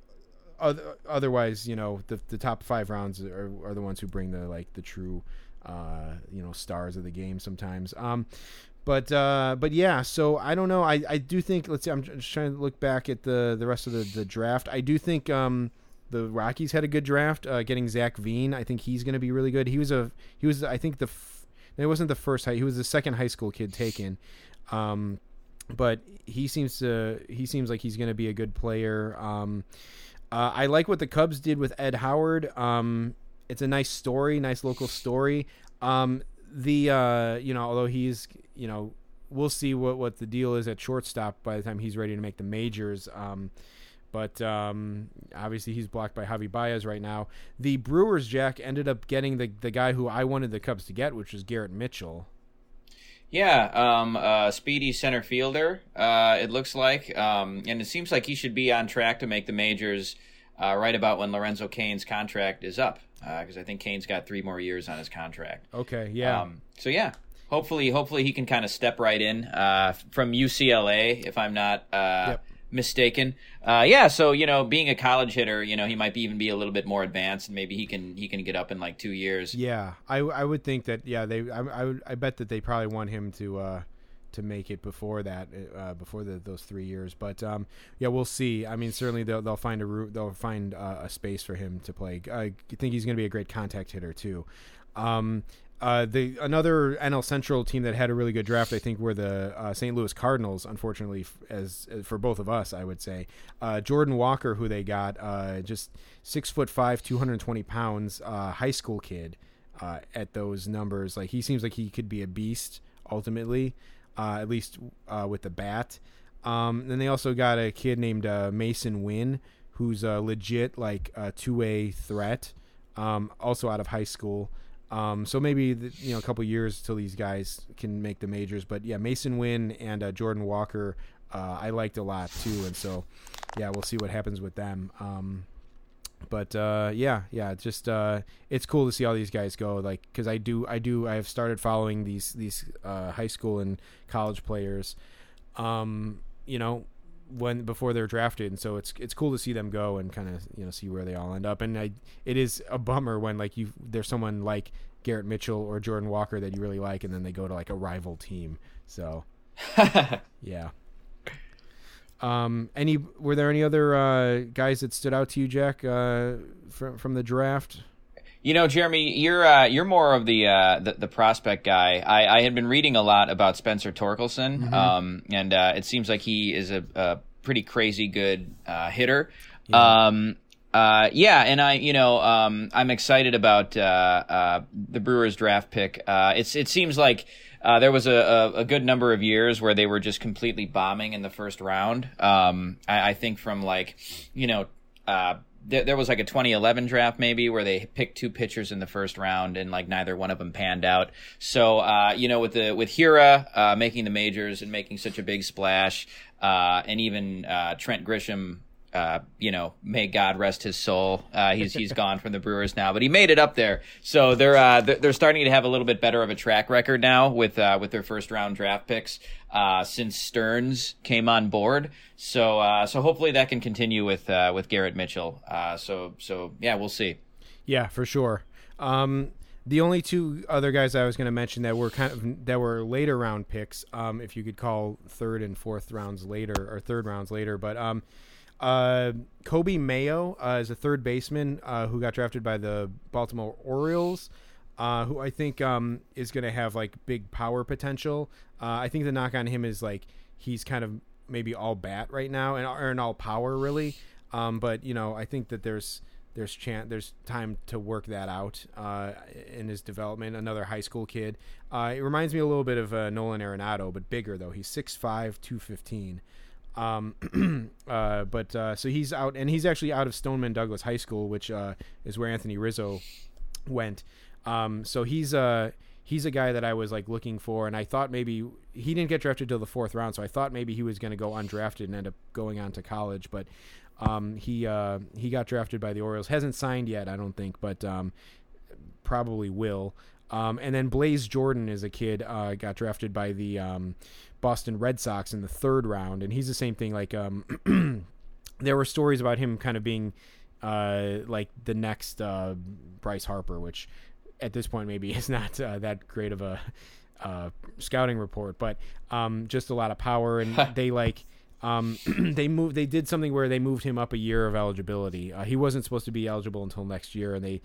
D: other, otherwise, you know, the the top five rounds are, are the ones who bring the like the true, uh, you know, stars of the game sometimes. Um, but uh, but yeah, so I don't know. I, I do think. Let's see. I'm just trying to look back at the the rest of the, the draft. I do think um, the Rockies had a good draft. Uh, getting Zach Veen, I think he's going to be really good. He was a he was I think the f- it wasn't the first high. He was the second high school kid taken. Um, but he seems to he seems like he's going to be a good player. Um, uh, I like what the Cubs did with Ed Howard. Um, it's a nice story, nice local story. Um, the uh, you know, although he's you know, we'll see what what the deal is at shortstop by the time he's ready to make the majors. Um, but um, obviously he's blocked by Javi Baez right now. The Brewers, Jack, ended up getting the the guy who I wanted the Cubs to get, which was Garrett Mitchell.
C: Yeah, um, uh, speedy center fielder. Uh, it looks like, um, and it seems like he should be on track to make the majors uh, right about when Lorenzo Cain's contract is up, because I think Cain's got three more years on his contract.
D: Okay, yeah.
C: Um, so yeah, hopefully, hopefully he can kind of step right in uh, from UCLA, if I'm not uh,
D: Yep.
C: Mistaken. Uh, yeah, so you know, being a college hitter, you know, he might be even be a little bit more advanced, and maybe he can he can get up in like two years.
D: Yeah, I, I would think that yeah they I, I would I bet that they probably want him to uh to make it before that uh, before the, those three years but um yeah we'll see I mean certainly they'll they'll find a route they'll find uh, a space for him to play I think he's going to be a great contact hitter too um uh, the another NL Central team that had a really good draft, I think, were the uh, St. Louis Cardinals. Unfortunately, as, as for both of us, I would say uh, Jordan Walker, who they got, uh, just six foot five, two hundred twenty pounds, uh, high school kid. Uh, at those numbers, like he seems like he could be a beast ultimately, uh, at least uh, with the bat. Um, then they also got a kid named uh, Masyn Winn, who's a legit like two way threat, um, also out of high school. Um, so maybe the, you know a couple years till these guys can make the majors. But yeah, Masyn Winn and uh, Jordan Walker, uh, I liked a lot too, and so yeah, we'll see what happens with them. Um, but uh, yeah, yeah, just uh, it's cool to see all these guys go. Like, because I do, I do, I have started following these these uh, high school and college players. Um, you know, when before they're drafted, and so it's it's cool to see them go and kind of you know see where they all end up. And I, it is a bummer when like you there's someone like Garrett Mitchell or Jordan Walker that you really like, and then they go to like a rival team. So yeah. Um, any were there any other uh, guys that stood out to you, Jack, uh, from from the draft?
C: You know, Jeremy, you're uh, you're more of the, uh, the the prospect guy. I, I had been reading a lot about Spencer Torkelson, um, and uh, it seems like he is a, a pretty crazy good uh, hitter. Um, uh, yeah, and I, you know, um, I'm excited about uh, uh, the Brewers draft pick. Uh, it's it seems like uh, there was a, a, a good number of years where they were just completely bombing in the first round. Um, I, I think from like, you know, uh, there, there was like a 2011 draft maybe where they picked two pitchers in the first round and like neither one of them panned out. So uh, you know with the with Hiura uh, making the majors and making such a big splash, uh, and even uh, Trent Grisham. Uh, you know, may God rest his soul. Uh, he's he's gone from the Brewers now, but he made it up there. So they're uh, they're, starting to have a little bit better of a track record now with uh, with their first round draft picks uh, since Stearns came on board. So uh, so hopefully that can continue with uh, with Garrett Mitchell. Uh, so so yeah, we'll see.
D: Yeah, for sure. Um, the only two other guys I was going to mention that were kind of that were later round picks, um, if you could call third and fourth rounds later or third rounds later, but um, uh, Coby Mayo uh, is a third baseman uh, who got drafted by the Baltimore Orioles. Uh, who I think um, is going to have like big power potential. Uh, I think the knock on him is like he's kind of maybe all bat right now and or all power really. Um, but you know, I think that there's there's chan- there's time to work that out uh, in his development. Another high school kid. It reminds me a little bit of Nolan Arenado, but bigger though. He's 6'5", 215. Um, uh, but uh, so he's out, and he's actually out of Stoneman Douglas High School, which uh, is where Anthony Rizzo went. Um, so he's uh he's a guy that I was like looking for, and I thought maybe he didn't get drafted till the fourth round, so I thought maybe he was going to go undrafted and end up going on to college, but um, he uh, he got drafted by the Orioles. Hasn't signed yet, I don't think, but um, probably will. Um, and then Blaze Jordan is a kid uh, got drafted by the um, Boston Red Sox in the third round, and he's the same thing. Like um, there were stories about him kind of being uh, like the next uh, Bryce Harper, which at this point maybe is not uh, that great of a uh, scouting report, but um, just a lot of power, and they like. Um, they moved. They did something where they moved him up a year of eligibility. Uh, he wasn't supposed to be eligible until next year, and they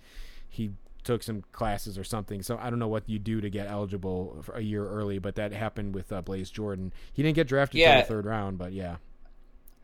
D: he took some classes or something. So I don't know what you do to get eligible for a year early, but that happened with uh, Blaze Jordan. He didn't get drafted
C: Yeah.
D: the third round, but yeah,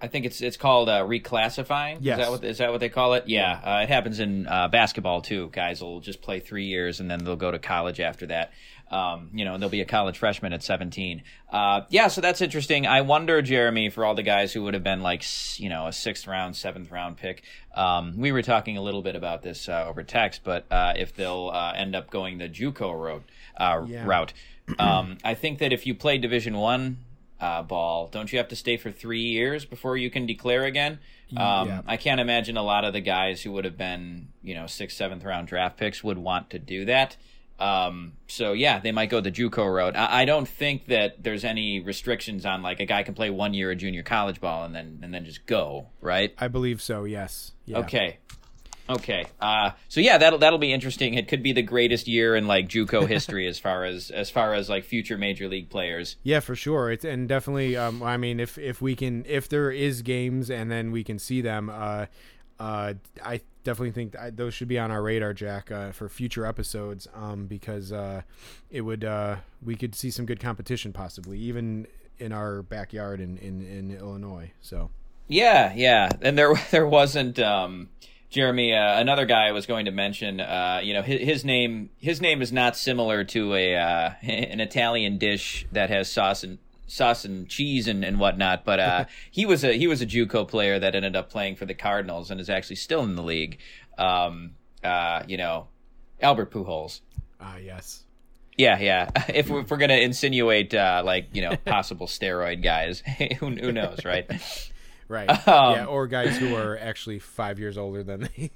C: I think it's it's called uh, reclassifying.
D: Yes.
C: Is that what is that what they call it? Yeah. Uh, it happens in uh, basketball too. Guys will just play three years and then they'll go to college after that. Um, you know, they'll be a college freshman at 17. Uh, yeah, so that's interesting. I wonder, Jeremy, for all the guys who would have been like, you know, a sixth round, seventh round pick. Um, we were talking a little bit about this uh, over text, but uh, if they'll uh, end up going the JUCO road uh,
D: Yeah.
C: route, um, I think that if you play Division One uh, ball, don't you have to stay for three years before you can declare again? Um,
D: Yeah.
C: I can't imagine a lot of the guys who would have been, you know, sixth, seventh round draft picks would want to do that. Um, so yeah, they might go the JUCO road. I, I don't think that there's any restrictions on like a guy can play one year of junior college ball and then and then just go, right?
D: I believe so. Yes. Yeah.
C: Okay. Okay. Uh, so yeah, that'll that'll be interesting. It could be the greatest year in like JUCO history as far as as far as like future major league players.
D: Yeah, for sure. It's and definitely. Um, I mean, if if we can, if there is games and then we can see them, uh, uh, I definitely think those should be on our radar, Jack, uh, for future episodes. Um, because uh, it would uh, we could see some good competition possibly, even in our backyard in in, in Illinois. So
C: Yeah, yeah, and there there wasn't um, Jeremy. Uh, another guy I was going to mention. Uh, you know, his, his name his name is not similar to a uh, an Italian dish that has sauce and sauce and cheese and, and whatnot. But uh, he was a he was a JUCO player that ended up playing for the Cardinals and is actually still in the league. Um, uh, you know, Albert Pujols.
D: ah, yes.
C: Yeah, yeah. If we're, if we're gonna insinuate uh, like you know possible steroid guys, who who knows, right?
D: Right.
C: Um,
D: yeah, or guys who are actually five years older than they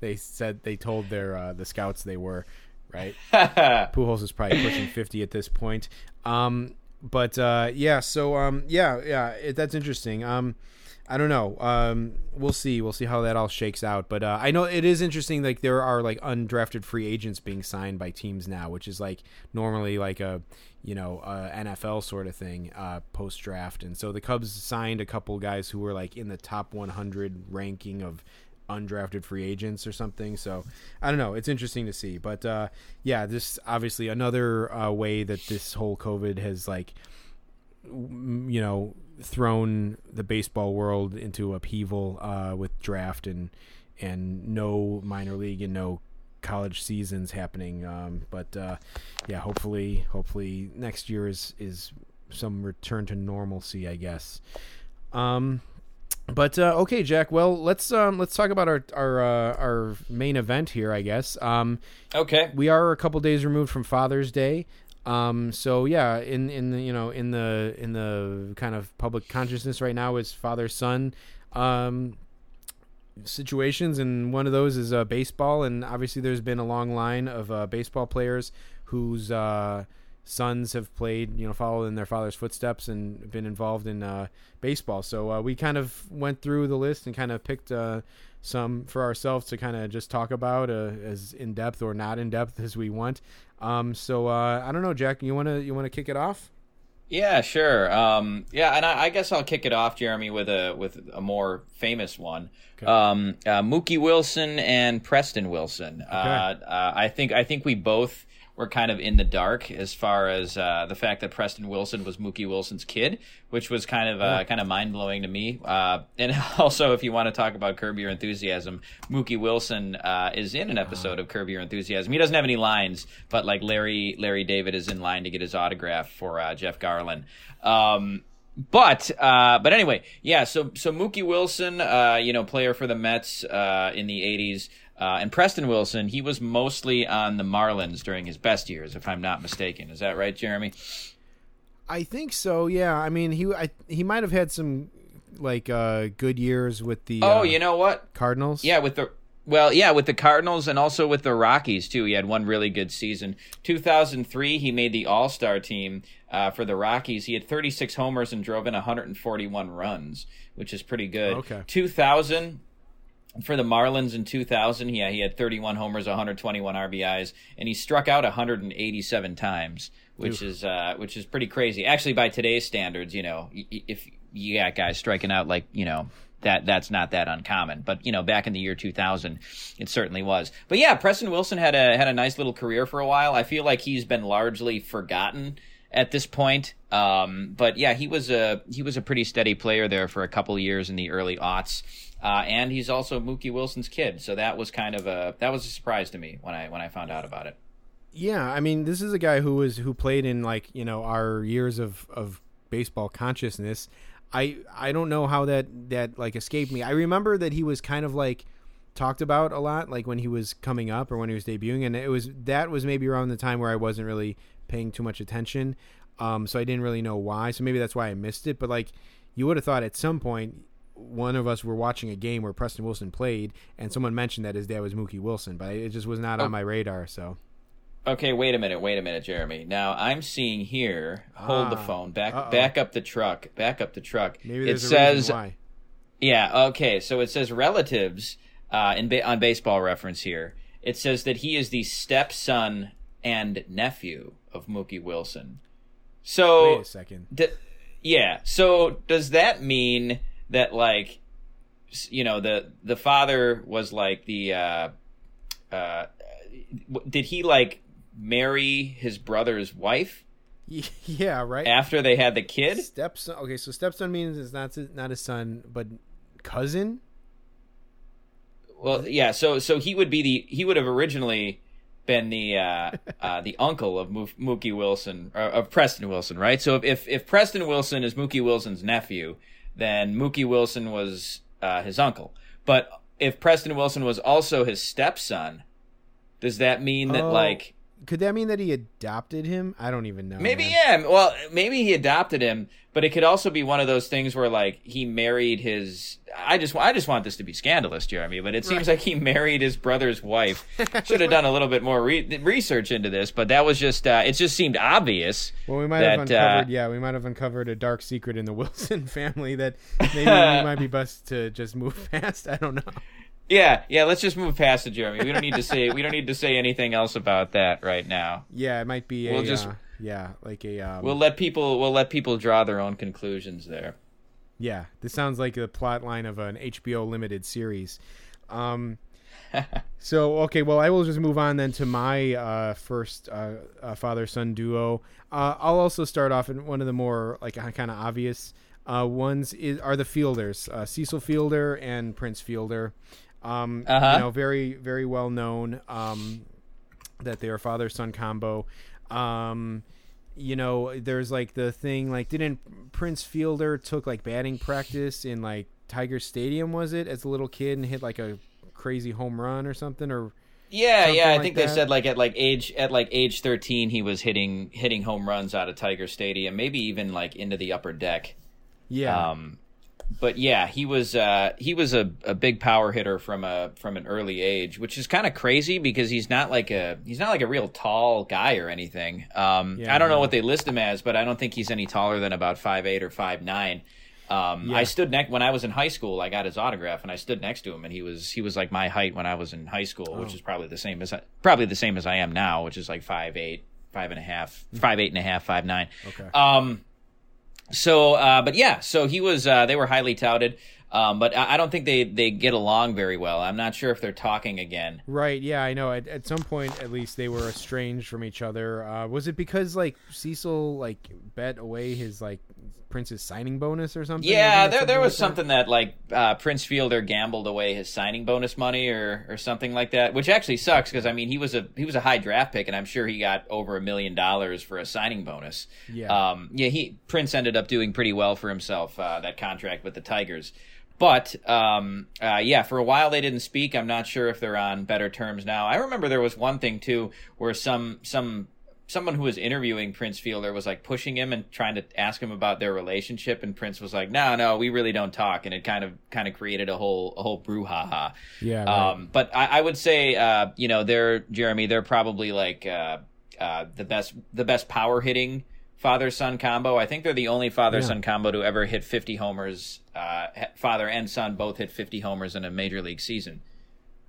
D: they said they told their uh, the scouts they were. Right. Pujols is probably pushing fifty at this point. Um, but uh, yeah, so um, yeah, yeah, it, that's interesting. Um, I don't know. Um, we'll see. We'll see how that all shakes out. But uh, I know it is interesting. Like there are like undrafted free agents being signed by teams now, which is like normally like a you know a NFL sort of thing uh, post draft. And so the Cubs signed a couple guys who were like in the top 100 ranking of undrafted free agents or something. So I don't know. It's interesting to see. But uh, yeah, this obviously another uh, way that this whole COVID has like you know thrown the baseball world into upheaval uh, with draft and and no minor league and no college seasons happening. Um, but uh, yeah, hopefully, hopefully next year is is some return to normalcy, I guess. Um, but uh, okay, Jack. Well, let's um, let's talk about our our uh, our main event here. I guess. Um,
C: Okay.
D: we are a couple days removed from Father's Day. Um, so yeah, in in the you know in the in the kind of public consciousness right now is father son um, situations, and one of those is uh, baseball. And obviously, there's been a long line of uh, baseball players whose uh, sons have played, you know, followed in their father's footsteps and been involved in uh, baseball. So uh, we kind of went through the list and kind of picked uh, some for ourselves to kind of just talk about uh, as in depth or not in depth as we want. Um, so uh, I don't know, Jack. You wanna you wanna kick it off?
C: Yeah, sure. Um, yeah, and I, I guess I'll kick it off, Jeremy, with a with a more famous one. Um, uh, Mookie Wilson and Preston Wilson. Uh, uh, I think I think we both were kind of in the dark as far as uh, the fact that Preston Wilson was Mookie Wilson's kid, which was kind of uh, kind of mind blowing to me. Uh, and also, if you want to talk about Curb Your Enthusiasm, Mookie Wilson uh, is in an episode of Curb Your Enthusiasm. He doesn't have any lines, but like Larry Larry David is in line to get his autograph for uh, Jeff Garlin. Um, but uh, but anyway, yeah. So so Mookie Wilson, uh, you know, player for the Mets uh, in the '80s, uh, and Preston Wilson, he was mostly on the Marlins during his best years, if I'm not mistaken. Is that right, Jeremy?
D: I think so. Yeah. I mean, he I, he might have had some like uh, good years with the
C: Oh,
D: uh,
C: you know what?
D: Cardinals.
C: Yeah, with the well, yeah, with the Cardinals and also with the Rockies too. He had one really good season. 2003, he made the All Star team uh, for the Rockies. He had 36 homers and drove in 141 runs, which is pretty good.
D: Okay.
C: 2000 for the Marlins in 2000, yeah, he had 31 homers, 121 RBIs, and he struck out 187 times, which is uh, which is pretty crazy. Actually, by today's standards, you know, if you got guys striking out like you know that that's not that uncommon. But you know, back in the year 2000, it certainly was. But yeah, Preston Wilson had a had a nice little career for a while. I feel like he's been largely forgotten at this point. Um, but yeah, he was a he was a pretty steady player there for a couple of years in the early aughts. Uh, and he's also Mookie Wilson's kid, so that was kind of a that was a surprise to me when I when I found out about it.
D: Yeah, I mean, this is a guy who was who played in like you know our years of of baseball consciousness. I I don't know how that that like escaped me. I remember that he was kind of like talked about a lot, like when he was coming up or when he was debuting, and it was that was maybe around the time where I wasn't really paying too much attention, um, so I didn't really know why. So maybe that's why I missed it. But like, you would have thought at some point one of us were watching a game where Preston Wilson played, and someone mentioned that his dad was Mookie Wilson, but it just was not
C: Oh.
D: on my radar. So.
C: Okay, wait a minute, wait a minute, Jeremy. Now I'm seeing here. Hold the
D: Ah,
C: phone. Back
D: uh-oh.
C: back up the truck. Back up the truck.
D: Maybe
C: it
D: a
C: says
D: why.
C: Yeah. Okay. So it says relatives uh, in ba- on baseball reference here. It says that he is the stepson and nephew of Mookie Wilson. So
D: Wait a second.
C: D- yeah. So does that mean that like you know the the father was like the uh uh did he like marry his brother's wife
D: Yeah, right.
C: after they had the kid?
D: Stepson. Okay, so stepson means it's not not his son, but cousin.
C: Well, yeah. So so he would be the he would have originally been the uh, uh, the uncle of Mo- Mookie Wilson or of Preston Wilson, right? So if, if if Preston Wilson is Mookie Wilson's nephew, then Mookie Wilson was uh, his uncle. But if Preston Wilson was also his stepson, does that mean that
D: Oh,
C: like
D: Could that mean that he adopted him? I don't even know.
C: maybe
D: man.
C: yeah? Well, maybe he adopted him, but it could also be one of those things where like he married his. I just I just want this to be scandalous, Jeremy, but it seems like he married his brother's wife. Should have done a little bit more re- research into this, but that was just uh, it. Just seemed obvious.
D: Well, we might have
C: that, uh,
D: uncovered. yeah, we might have uncovered a dark secret in the Wilson family that maybe we might be best to just move past. I don't know.
C: Yeah, yeah. Let's just move past it, Jeremy. We don't need to say we don't need to say anything else about that right now.
D: Yeah, it might be.
C: We'll just-
D: uh, yeah, like a. Um,
C: We'll let people we'll let people draw their own conclusions there.
D: Yeah, this sounds like the plot line of an HBO limited series. Um, so okay, well, I will just move on then to my uh, first uh, uh, father son duo. Uh, I'll also start off in one of the more like kind of obvious uh, ones is are the Fielders, uh, Cecil Fielder and Prince Fielder. Um,
C: Uh-huh.
D: You know, very very well known um, that they are father son combo. Um, you know, there's like the thing like didn't Prince Fielder took like batting practice in like Tiger Stadium was it as a little kid and hit like a crazy home run or something or
C: Yeah,
D: Something
C: yeah. I
D: like
C: think they said like at like age at like age thirteen he was hitting hitting home runs out of Tiger Stadium, maybe even like into the upper deck.
D: yeah
C: Um, but yeah, he was uh, he was a, a big power hitter from a from an early age, which is kind of crazy because he's not like a he's not like a real tall guy or anything. Um,
D: Yeah,
C: I don't know what they list him as, but I don't think he's any taller than about five eight or five nine. Um,
D: Yeah.
C: I stood next when I was in high school. I got his autograph, and I stood next to him, and he was he was like my height when I was in high school, which
D: Oh.
C: is probably the same as I, probably the same as I am now, which is like five eight, five and a half, five eight and a half, five nine.
D: okay
C: Um, so, uh, but yeah, so he was. Uh, they were highly touted. Um, but I I don't think they, they get along very well. I'm not sure if they're talking again.
D: Right. Yeah, I know. At, at some point, at least, they were estranged from each other. Uh, was it because like Cecil like bet away his like Prince's signing bonus or something?
C: Yeah,
D: Wasn't it
C: there there was
D: like that?
C: something that like uh, Prince Fielder gambled away his signing bonus money or or something like that, which actually sucks because I mean he was a he was a high draft pick and I'm sure he got over a million dollars for a signing bonus.
D: Yeah.
C: Um, yeah, he Prince ended up doing pretty well for himself uh, that contract with the Tigers. But um, uh, yeah, for a while they didn't speak. I'm not sure if they're on better terms now. I remember there was one thing too where some some someone who was interviewing Prince Fielder was like pushing him and trying to ask him about their relationship, and Prince was like, "No, no, we really don't talk," and it kind of kind of created a whole a whole brouhaha.
D: Yeah. Right.
C: Um, but I, I would say, uh, you know, they're Jeremy. They're probably like uh, uh, the best the best power hitting father son combo. I think they're the only father son combo to ever hit 50 homers. Uh, father and son both hit 50 homers in a major league season.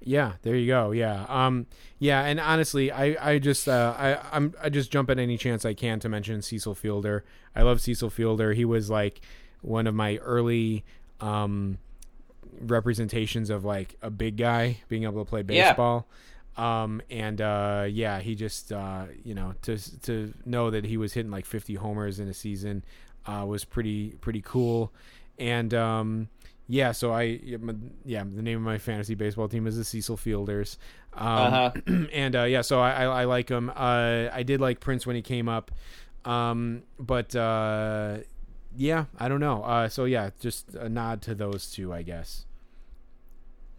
D: Yeah, there you go. Yeah. Um yeah, and honestly, I I just uh I I'm I just jump at any chance I can to mention Cecil Fielder. I love Cecil Fielder. He was like one of my early um representations of like a big guy being able to play
C: Yeah.
D: baseball. Um and uh yeah, he just uh you know to to know that he was hitting like 50 homers in a season uh was pretty pretty cool. And um yeah, so I yeah, the name of my fantasy baseball team is the Cecil Fielders. Um,
C: Uh-huh.
D: and uh, yeah, so I, I, I like him. Uh, I did like Prince when he came up, um, but uh, yeah, I don't know. Uh, so yeah, just a nod to those two, I guess.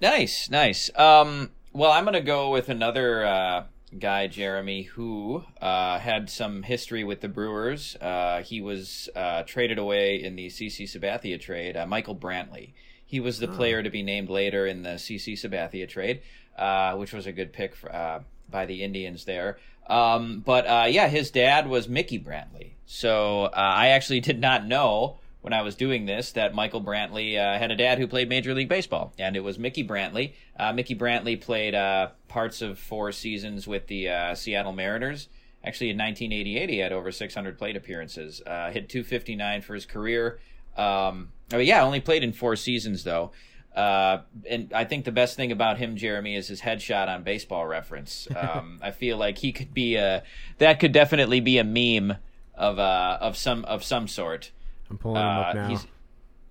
C: Nice, nice. Um, well, I'm going to go with another uh, guy, Jeremy, who uh, had some history with the Brewers. Uh, he was uh, traded away in the CC Sabathia trade, uh, Michael Brantley. He was the player to be named later in the CC Sabathia trade, uh, which was a good pick for, uh, by the Indians there. Um, but uh, yeah, his dad was Mickey Brantley. So uh, I actually did not know when I was doing this that Michael Brantley uh, had a dad who played Major League Baseball, and it was Mickey Brantley. Uh, Mickey Brantley played uh, parts of four seasons with the uh, Seattle Mariners. Actually, in 1988, he had over 600 plate appearances. Uh, hit 259 for his career. Um, oh yeah, only played in four seasons though. Uh, and I think the best thing about him, Jeremy, is his headshot on Baseball Reference. Um, I feel like he could be a that could definitely be a meme of uh of some of some sort.
D: I'm pulling him up
C: Uh,
D: now.
C: he's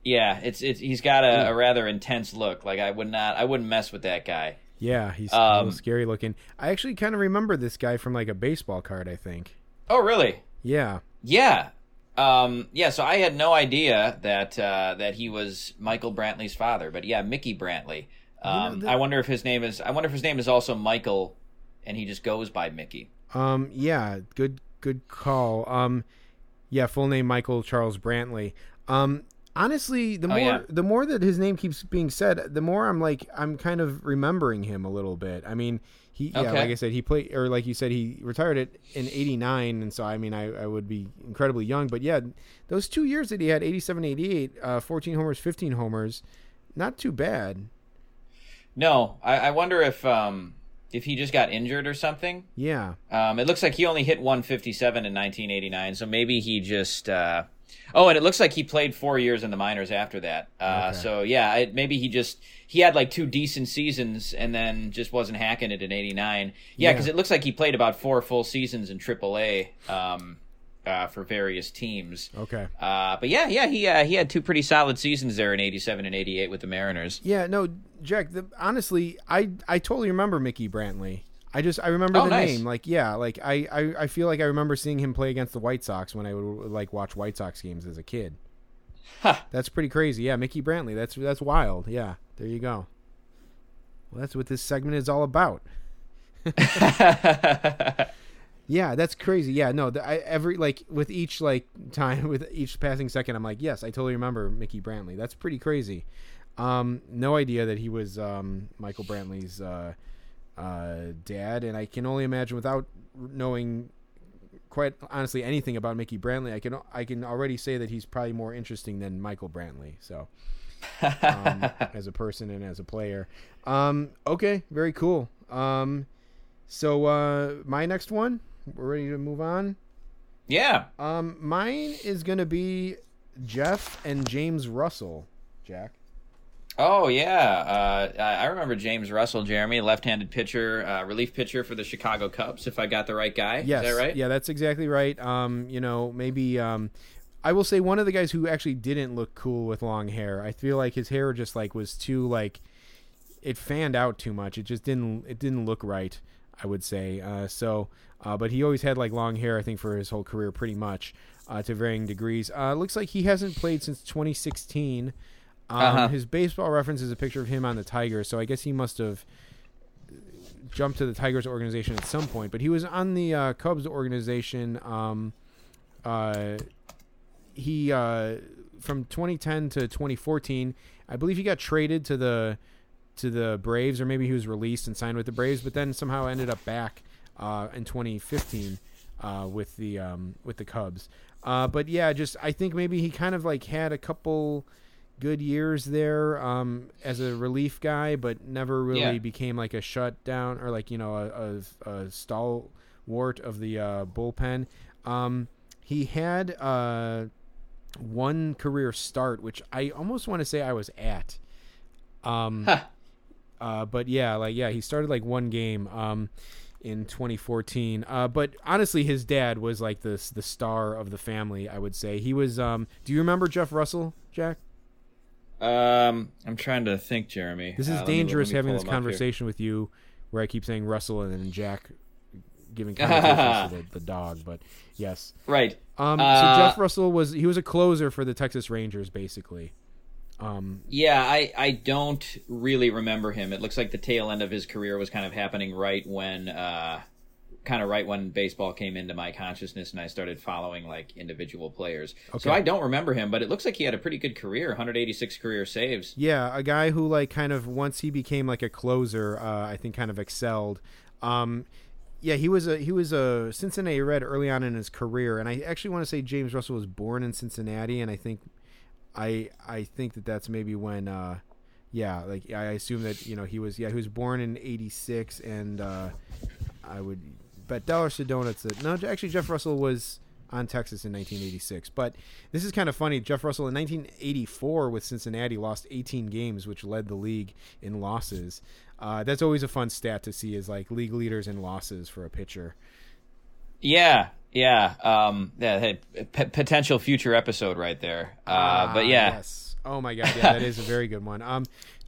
C: yeah, it's it's he's got a, a rather intense look. Like I would not, I wouldn't mess with that guy.
D: Yeah, he's a
C: Um,
D: little scary looking. I actually kind of remember this guy from like a baseball card. I think.
C: Oh really?
D: Yeah.
C: Yeah. Um, yeah, so I had no idea that uh, that he was Michael Brantley's father, but yeah, Mickey Brantley. Um,
D: the-
C: I wonder if his name is I wonder if his name is also Michael, and he just goes by Mickey.
D: Um. Yeah. Good. Good call. Um. Yeah. Full name Michael Charles Brantley. Um. Honestly, the
C: Oh,
D: more
C: yeah.
D: the more that his name keeps being said, the more I'm like I'm kind of remembering him a little bit. I mean, he yeah, like I said, he played or like you said, he retired it in '89, and so I mean, I, I would be incredibly young, but yeah, those two years that he had 87, 88, uh, 14 homers, 15 homers, not too bad.
C: No, I, I wonder if um, if he just got injured or something.
D: Yeah.
C: Um, it looks like he only hit 157 in 1989, so maybe he just. Uh... Oh, and it looks like he played four years in the minors after that. Uh,
D: Okay.
C: So yeah, it, maybe he just he had like two decent seasons and then just wasn't hacking it in '89. Yeah,
D: Yeah.
C: because it looks like he played about four full seasons in AAA um, uh, for various teams.
D: Okay.
C: Uh, but yeah, yeah, he uh, he had two pretty solid seasons there in '87 and '88 with the Mariners.
D: Yeah, no, Jack. The, honestly, I I totally remember Mickey Brantley. I just I remember
C: Oh,
D: the
C: nice.
D: name. Like, yeah, like I, I I feel like I remember seeing him play against the White Sox when I would like watch White Sox games as a kid.
C: Huh.
D: That's pretty crazy. Yeah, Mickey Brantley. That's that's wild. Yeah, there you go. Well, that's what this segment is all about. Yeah, that's crazy. Yeah, no, the, I, every like with each like time with each passing second, I'm like, yes, I totally remember Mickey Brantley. That's pretty crazy. Um, no idea that he was um, Michael Brantley's uh, uh, dad, and I can only imagine without knowing quite honestly anything about Mickey Brantley, I can I can already say that he's probably more interesting than Michael Brantley. So, um, as a person and as a player, um, okay, very cool. Um, so uh, my next one, we're ready to move on.
C: yeah.
D: Um, mine is gonna be Jeff and James Russell. Jack.
C: Oh yeah, uh, I remember James Russell, Jeremy, left-handed pitcher, uh, relief pitcher for the Chicago Cubs. If I got the right guy,
D: Yes.
C: is that right?
D: Yeah, that's exactly right. Um, you know, maybe um, I will say one of the guys who actually didn't look cool with long hair. I feel like his hair just like was too like it fanned out too much. It just didn't it didn't look right. I would say. Uh, so, uh, but he always had like long hair. I think for his whole career, pretty much uh, to varying degrees. Uh, looks like he hasn't played since 2016. Um,
C: Uh-huh.
D: His baseball reference is a picture of him on the Tigers, so I guess he must have jumped to the Tigers organization at some point. But he was on the uh, Cubs organization. Um, uh, he uh, from 2010 to 2014, I believe he got traded to the to the Braves, or maybe he was released and signed with the Braves, but then somehow ended up back uh, in 2015 uh, with the um, with the Cubs. Uh, but yeah, just I think maybe he kind of like had a couple good years there um, as a relief guy, but never really
C: Yeah.
D: became like a shutdown or like you know a, a, a stalwart of the uh, bullpen. Um, he had uh, one career start, which I almost want to say I was at. Um,
C: Huh.
D: Uh, but yeah, like yeah, he started like one game um, in 2014. Uh, but honestly, his dad was like the the star of the family. I would say he was. Um, do you remember Jeff Russell, Jack?
C: Um, I'm trying to think, Jeremy.
D: This is
C: Uh,
D: dangerous
C: me
D: having this
C: him up here.
D: conversation with you, where I keep saying Russell and then Jack giving conversations to the, the dog. But yes,
C: Right.
D: um,
C: Uh,
D: so Jeff Russell was he was a closer for the Texas Rangers, basically. Um,
C: Yeah, I, I don't really remember him. It looks like the tail end of his career was kind of happening right when uh kind of right when baseball came into my consciousness and I started following like individual players.
D: Okay.
C: So I don't remember him, but it looks like he had a pretty good career, 186 career saves.
D: Yeah, a guy who like kind of once he became like a closer, uh, I think kind of excelled. Um, yeah, he was a he was a Cincinnati Red early on in his career, and I actually want to say James Russell was born in Cincinnati, and I think I I think that that's maybe when uh, yeah, like I assume that you know he was yeah he was born in '86, and uh, I would bet dollars to donuts that no actually Jeff Russell was on Texas in 1986. But this is kind of funny. Jeff Russell in 1984 with Cincinnati lost 18 games, which led the league in losses. Uh, that's always a fun stat to see is like league leaders in losses for a pitcher.
C: Yeah, yeah. Um, yeah, hey, p- potential future episode right there. Uh, but
D: Ah,
C: yeah,
D: Yes. Oh my god, yeah, that is a very good one. Um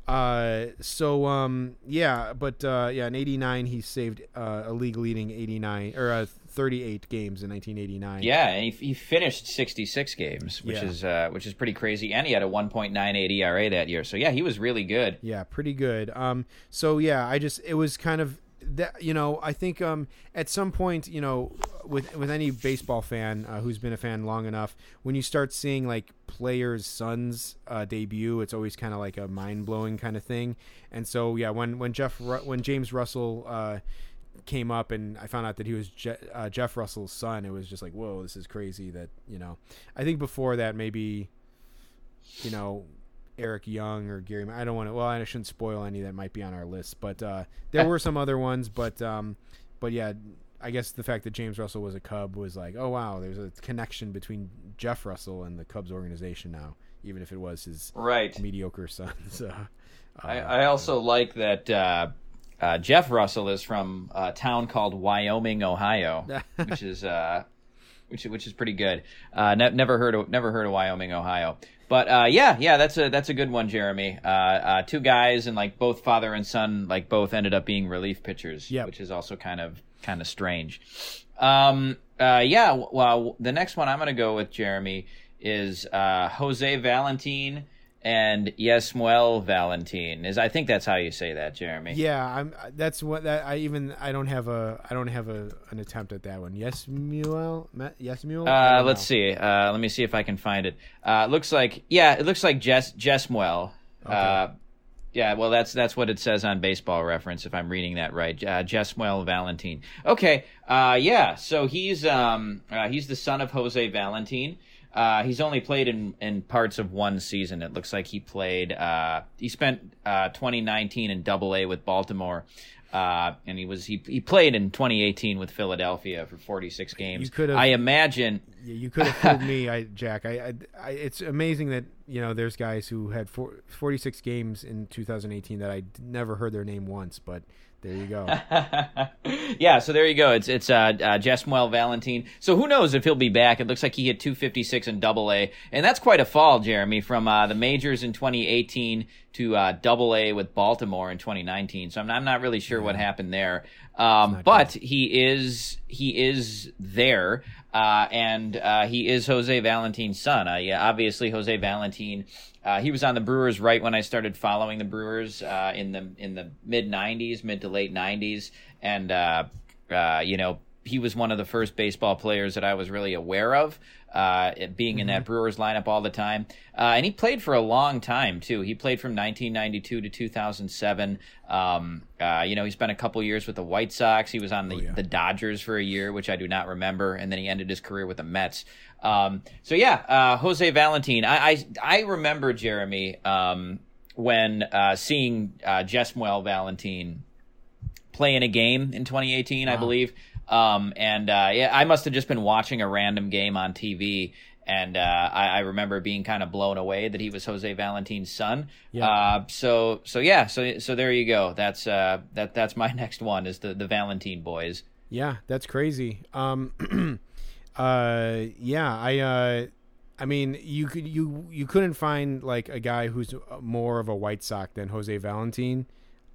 D: uh so um yeah, but uh yeah, in 89 he saved uh, a league leading 89 or uh, 38 games in 1989.
C: yeah, and he, he finished 66 games, which
D: Yeah.
C: is uh, which is pretty crazy, and he had a 1.98 ERA that year. So yeah, he was really good.
D: Yeah, pretty good. Um, so yeah, I just it was kind of that you know I think um at some point you know with with any baseball fan uh, who's been a fan long enough when you start seeing like players' sons uh, debut, it's always kind of like a mind blowing kind of thing. And so yeah, when when Jeff Ru- when James Russell uh, came up and I found out that he was Je- uh, Jeff Russell's son, it was just like whoa, this is crazy. That you know, I think before that maybe you know Eric Young or Gary. I don't want to. Well, I shouldn't spoil any that might be on our list, but uh, there were some other ones. But um, but yeah, I guess the fact that James Russell was a Cub was like, oh wow, there's a connection between Jeff Russell and the Cubs organization now, even if it was his
C: Right.
D: mediocre son. So, uh,
C: I, I also like that uh, uh, Jeff Russell is from a town called Wyoming, Ohio, which is uh, which which is pretty good. Uh, ne- never heard of never heard of Wyoming, Ohio. But uh, yeah, yeah, that's a that's a good one, Jeremy. Uh, uh, two guys and like both father and son, like both ended up being relief pitchers,
D: Yep.
C: which is also kind of kind of strange. Um, uh, yeah, well, the next one I'm going to go with, Jeremy, is uh, Jose Valentin and Yesmuel Valentin. Is I think that's how you say that, Jeremy.
D: yeah, I'm. That's what that I even I don't have a I don't have a an attempt at that one. Yes, Muel. Yes, Mule.
C: Uh, let's see. Uh, let me see if I can find it. Uh, it looks like yeah, it looks like Jess Jesmuel. Uh, yeah, well, that's that's what it says on Baseball Reference, if I'm reading that right. Uh, Jesmuel Valentin. Okay, uh, yeah. So he's um uh, he's the son of Jose Valentin. Uh, he's only played in, in parts of one season. It looks like he played. Uh, he spent uh, 2019 in Double A with Baltimore. Uh, and he was he, he played in 2018 with Philadelphia for 46 games.
D: You could've-
C: I imagine
D: Yeah, you could have fooled me, I, Jack. I, I, I, it's amazing that you know there's guys who had four, 46 games in 2018 that I never heard their name once, but there you go.
C: yeah, so there you go. It's it's uh, uh Jesmuel Valentin. So who knows if he'll be back? It looks like he hit 256 in Double A, and that's quite a fall, Jeremy, from uh, the majors in 2018 to uh, Double A with Baltimore in 2019. So I'm not, I'm not really sure what happened there. Um, but he is he is there, uh, and uh, he is Jose Valentin's son. Uh, yeah, obviously Jose Valentin. Uh, he was on the Brewers right when I started following the Brewers uh, in the in the mid '90s, mid to late '90s, and uh, uh, you know he was one of the first baseball players that I was really aware of, uh, being in that Brewers lineup all the time. Uh, and he played for a long time too. He played from 1992 to 2007. Um, uh, you know, he spent a couple years with the White Sox. He was on the, the Dodgers for a year, which I do not remember, and then he ended his career with the Mets. Um, so yeah, uh, Jose Valentin. I, I I remember Jeremy um, when uh, seeing uh, Jesmuel Valentin play in a game in 2018, I believe. Um, and uh, yeah, I must have just been watching a random game on TV, and uh, I, I remember being kind of blown away that he was Jose Valentin's son.
D: Yeah.
C: Uh, so so yeah, so so there you go. That's uh, that that's my next one is the the Valentin boys.
D: Yeah, that's crazy. Um, uh, yeah, I, uh, I mean, you could you you couldn't find like a guy who's more of a White Sox than Jose Valentin.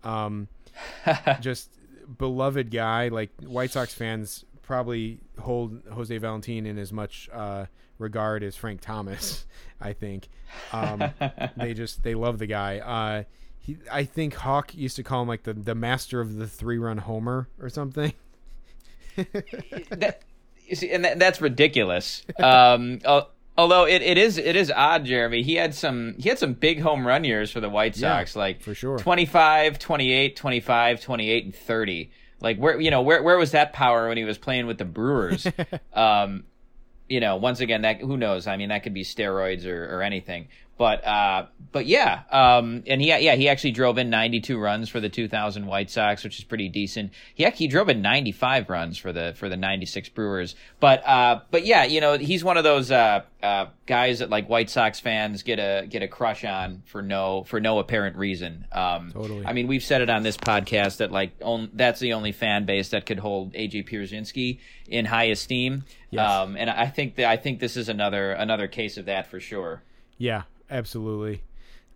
D: Um, just beloved guy. Like White Sox fans probably hold Jose Valentin in as much uh, regard as Frank Thomas. I think um, they just they love the guy. Uh, he, I think Hawk used to call him like the the master of the three run homer or something.
C: that, you see, and that, that's ridiculous. Um, al- although it, it is it is odd, Jeremy. He had some he had some big home run years for the White
D: Yeah,
C: Sox, like
D: for sure.
C: 25, 28, 25, 28, and 30. Like where you know where where was that power when he was playing with the Brewers? um, you know, once again, that who knows? I mean, that could be steroids or, or anything. But uh, but yeah, um, and he yeah he actually drove in 92 runs for the 2000 White Sox, which is pretty decent. He actually drove in 95 runs for the for the 96 Brewers. But uh, but yeah, you know, he's one of those uh, uh, guys that like White Sox fans get a get a crush on for no for no apparent reason. Um,
D: Totally.
C: I mean, we've said it on this podcast that like on, that's the only fan base that could hold AJ Pierzynski in high esteem.
D: Yes.
C: Um, and I think that I think this is another another case of that for sure.
D: Yeah, absolutely.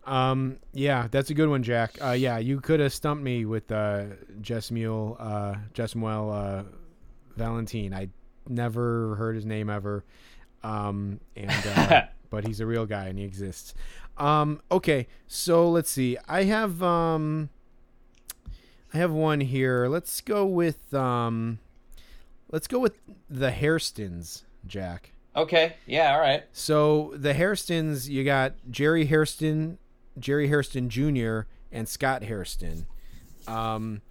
D: Um, yeah, that's a good one, Jack. Uh, yeah, you could have stumped me with uh, Jesmuel, uh, Jesmuel uh, Valentin. I never heard his name ever, um, and uh, but he's a real guy and he exists. Um, okay, so let's see. I have um, I have one here. Let's go with um, let's go with the Hairstons, Jack.
C: Okay. Yeah. All right.
D: So the Hairstons, you got Jerry Hairston, Jerry Hairston Jr. and Scott Hairston. Um,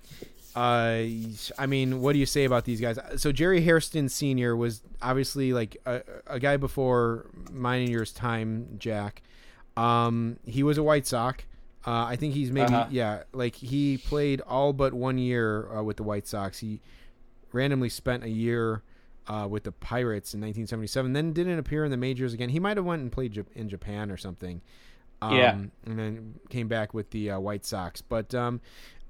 D: uh, I mean, what do you say about these guys? So Jerry Hairston Sr. was obviously like a, a guy before mine and yours time, Jack. Um, he was a White Sox. Uh, I think he's maybe
C: Uh-huh.
D: yeah, like he played all but one year uh, with the White Sox. He randomly spent a year uh, with the Pirates in 1977. Then didn't appear in the majors again. He might have went and played Jap- in Japan or something. Um,
C: Yeah.
D: and then came back with the uh, White Sox. But um,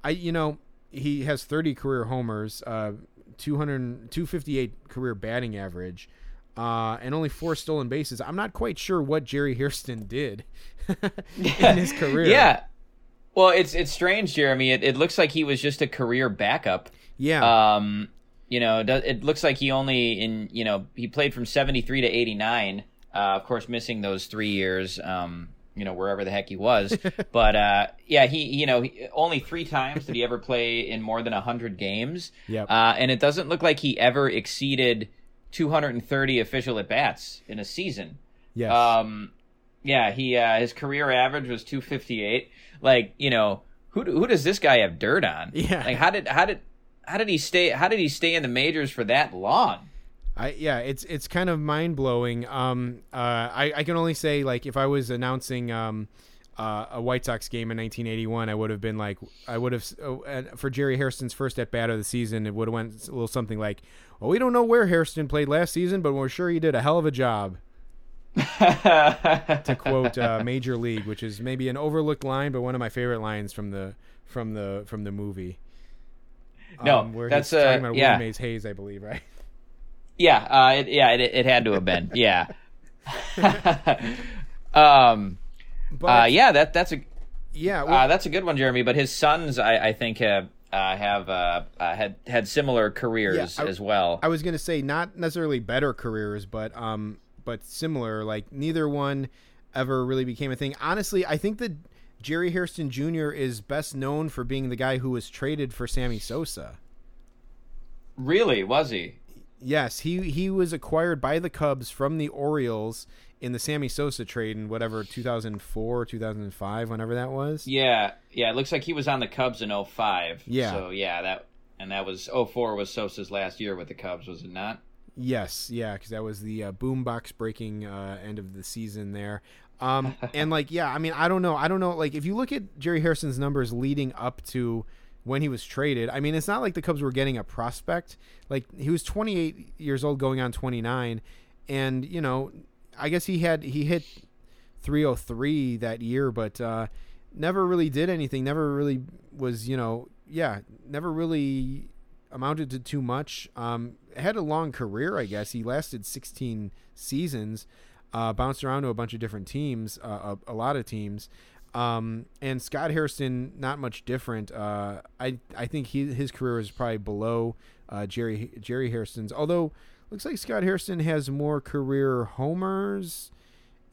D: I, you know, he has 30 career homers, uh, 200, 258 career batting average, uh, and only four stolen bases. I'm not quite sure what Jerry Hairston did in his career.
C: Yeah. Well, it's it's strange, Jeremy. It, it looks like he was just a career backup.
D: yeah,
C: Um, you know, it looks like he only in you know he played from seventy three to eighty nine. Uh, of course, missing those three years. Um, you know, wherever the heck he was. but uh, yeah, he you know he, only three times did he ever play in more than hundred games.
D: Yep.
C: Uh, and it doesn't look like he ever exceeded two hundred and thirty official at bats in a season.
D: yes,
C: Um, yeah, he uh, his career average was 258. Like, you know, who who does this guy have dirt on?
D: Yeah.
C: Like, how did how did how did he stay? How did he stay in the majors for that long?
D: I yeah, it's it's kind of mind blowing. Um, uh, I I can only say like if I was announcing um, uh, a White Sox game in 1981, I would have been like, I would have and for Jerry Hairston's first at bat of the season, it would have went a little something like, "Well, we don't know where Hairston played last season, but we're sure he did a hell of a job." to quote uh, Major League, which is maybe an overlooked line, but one of my favorite lines from the from the from the movie.
C: No,
D: Um, where
C: that's,
D: he's
C: uh,
D: talking about
C: yeah.
D: Willie Mays Hayes, I believe, right?
C: Yeah, uh, it, yeah, it, it had to have been. Yeah. um.
D: But
C: Uh, yeah, that that's a
D: yeah, well,
C: uh, that's a good one, Jeremy. But his sons, I, I think, have uh, have uh, uh, had had similar careers
D: Yeah, I-
C: as well.
D: I was gonna say not necessarily better careers, but um, but similar. Like neither one ever really became a thing. Honestly, I think that Jerry Hairston Jr. is best known for being the guy who was traded for Sammy Sosa.
C: really, was he?
D: Yes, he he was acquired by the Cubs from the Orioles in the Sammy Sosa trade in whatever 2004, 2005, whenever that was.
C: Yeah, yeah. It looks like he was on the Cubs in 05.
D: Yeah.
C: So yeah, that and that was 04 was Sosa's last year with the Cubs, was it not?
D: Yes, yeah, because that was the uh, boombox breaking uh, end of the season there. Um, and like, yeah, I mean, I don't know, I don't know. Like, if you look at Jerry Hairston's numbers leading up to when he was traded, I mean, it's not like the Cubs were getting a prospect. Like, he was 28 years old, going on 29, and you know, I guess he had he hit 303 that year, but uh, never really did anything. Never really was, you know, yeah, never really amounted to too much. Um, had a long career, I guess. He lasted 16 seasons, uh, bounced around to a bunch of different teams, uh, a, a lot of teams. Um, and Scott Hairston, not much different. Uh, I I think he, his career is probably below uh, Jerry Jerry Hairston's. Although looks like Scott Hairston has more career homers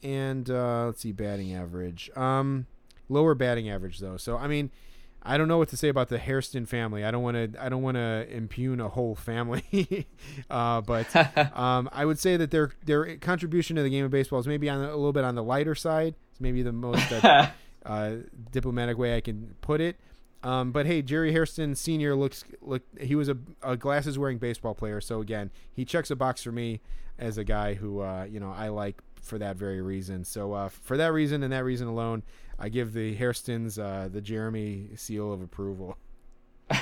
D: and uh, let's see batting average. Um, lower batting average though. So I mean, I don't know what to say about the Hairston family. I don't want to. I don't want to impugn a whole family, uh, but um, I would say that their their contribution to the game of baseball is maybe on a little bit on the lighter side. It's maybe the most uh, uh, diplomatic way I can put it. Um, but hey, Jerry Hairston Senior looks look. He was a, a glasses wearing baseball player. So again, he checks a box for me as a guy who uh, you know I like for that very reason. So uh, for that reason and that reason alone, I give the Hairstons uh, the Jeremy seal of approval.
C: uh,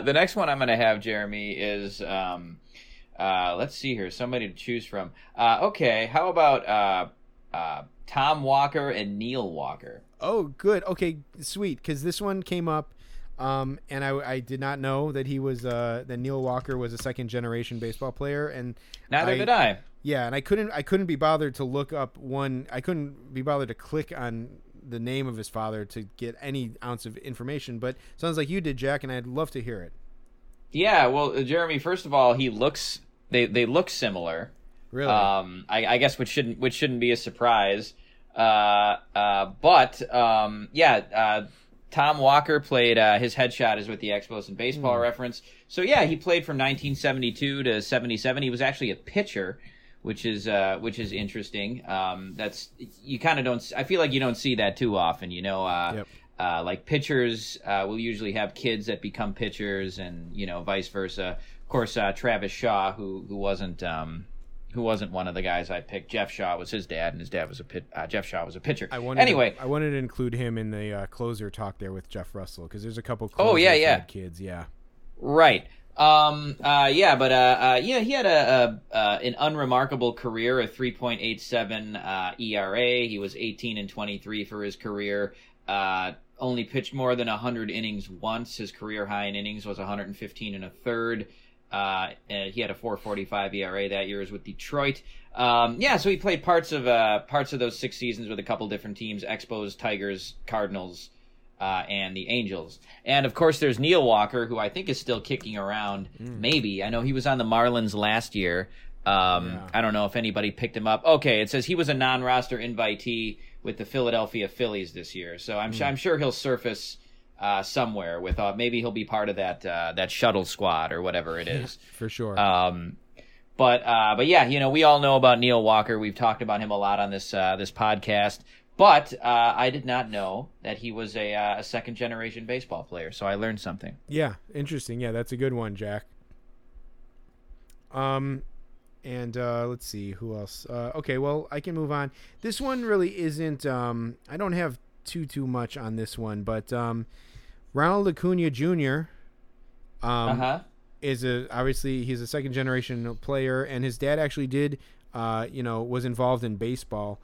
C: the next one I'm going to have, Jeremy, is um, uh, let's see here, somebody to choose from. Uh, okay, how about uh, uh, Tom Walker and Neil Walker?
D: Oh, good. Okay, sweet. Because this one came up, um, and I, I did not know that he was uh, that Neil Walker was a second generation baseball player, and
C: Neither
D: I-
C: did I.
D: Yeah, and I couldn't I couldn't be bothered to look up one. I couldn't be bothered to click on the name of his father to get any ounce of information. But sounds like you did, Jack, and I'd love to hear it.
C: Yeah, well, uh, Jeremy. First of all, he looks they they look similar.
D: Really?
C: Um, I, I guess which shouldn't which shouldn't be a surprise. Uh, uh, but um, yeah, uh, Tom Walker played uh, his headshot is with the Expos and Baseball Reference. So yeah, he played from 1972 to 77. He was actually a pitcher, which is uh, which is interesting. Um, that's you kind of don't. I feel like you don't see that too often. You know. Uh,
D: Yep.
C: uh, like pitchers uh, will usually have kids that become pitchers, and you know vice versa. Of course, uh, Travis Shaw, who who wasn't um, who wasn't one of the guys I picked. Jeff Shaw was his dad, and his dad was a pit. Uh, Jeff Shaw was a pitcher.
D: I wanted
C: anyway,
D: to, I wanted to include him in the uh, closer talk there with Jeff Russell because there's a couple.
C: Oh, yeah, yeah.
D: kids. Yeah.
C: Right. Um. Uh. Yeah. But. Uh. uh yeah. He had a, a uh, an unremarkable career, a 3.87 uh, ERA. He was 18 and 23 for his career. Uh. Only pitched more than 100 innings once. His career high in innings was 115 and a third. Uh. and he had a 4.45 ERA that year. Was with Detroit. Um. Yeah. So he played parts of uh parts of those six seasons with a couple different teams: Expos, Tigers, Cardinals uh, and the Angels. And of course, there's Neil Walker, who I think is still kicking around. Maybe I know he was on the Marlins last year. Um,
D: Yeah.
C: I don't know if anybody picked him up. Okay, it says he was a non-roster invitee with the Philadelphia Phillies this year, so I'm su- I'm sure he'll surface uh, somewhere with uh, maybe he'll be part of that uh, that shuttle squad or whatever it is.
D: For sure.
C: Um, but uh, but yeah, you know, we all know about Neil Walker. We've talked about him a lot on this uh, this podcast. But uh, I did not know that he was a, uh, a second generation baseball player, so I learned something.
D: Yeah, interesting. Yeah, that's a good one, Jack. Um, And uh, let's see who else. Uh, okay, well I can move on. This one really isn't. Um, I don't have too too much on this one, but um, Ronald Acuna Jr. Um,
C: Uh huh.
D: is a obviously he's a second generation player, and his dad actually did, uh, you know, was involved in baseball.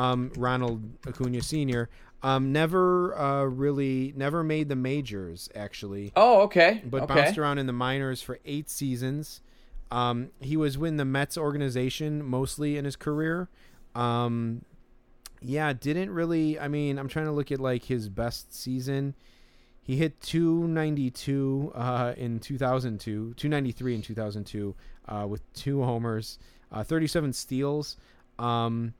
D: Um, Ronald Acuna Sr. Um, never uh, really never made the majors actually,
C: Oh, okay.
D: but
C: okay.
D: bounced around in the minors for eight seasons. Um, he was with the Mets organization mostly in his career. Um, yeah, didn't really. I mean, I'm trying to look at like his best season. He hit 292 uh, in 2002, 293 in 2002 uh, with two homers, uh, 37 steals. Um,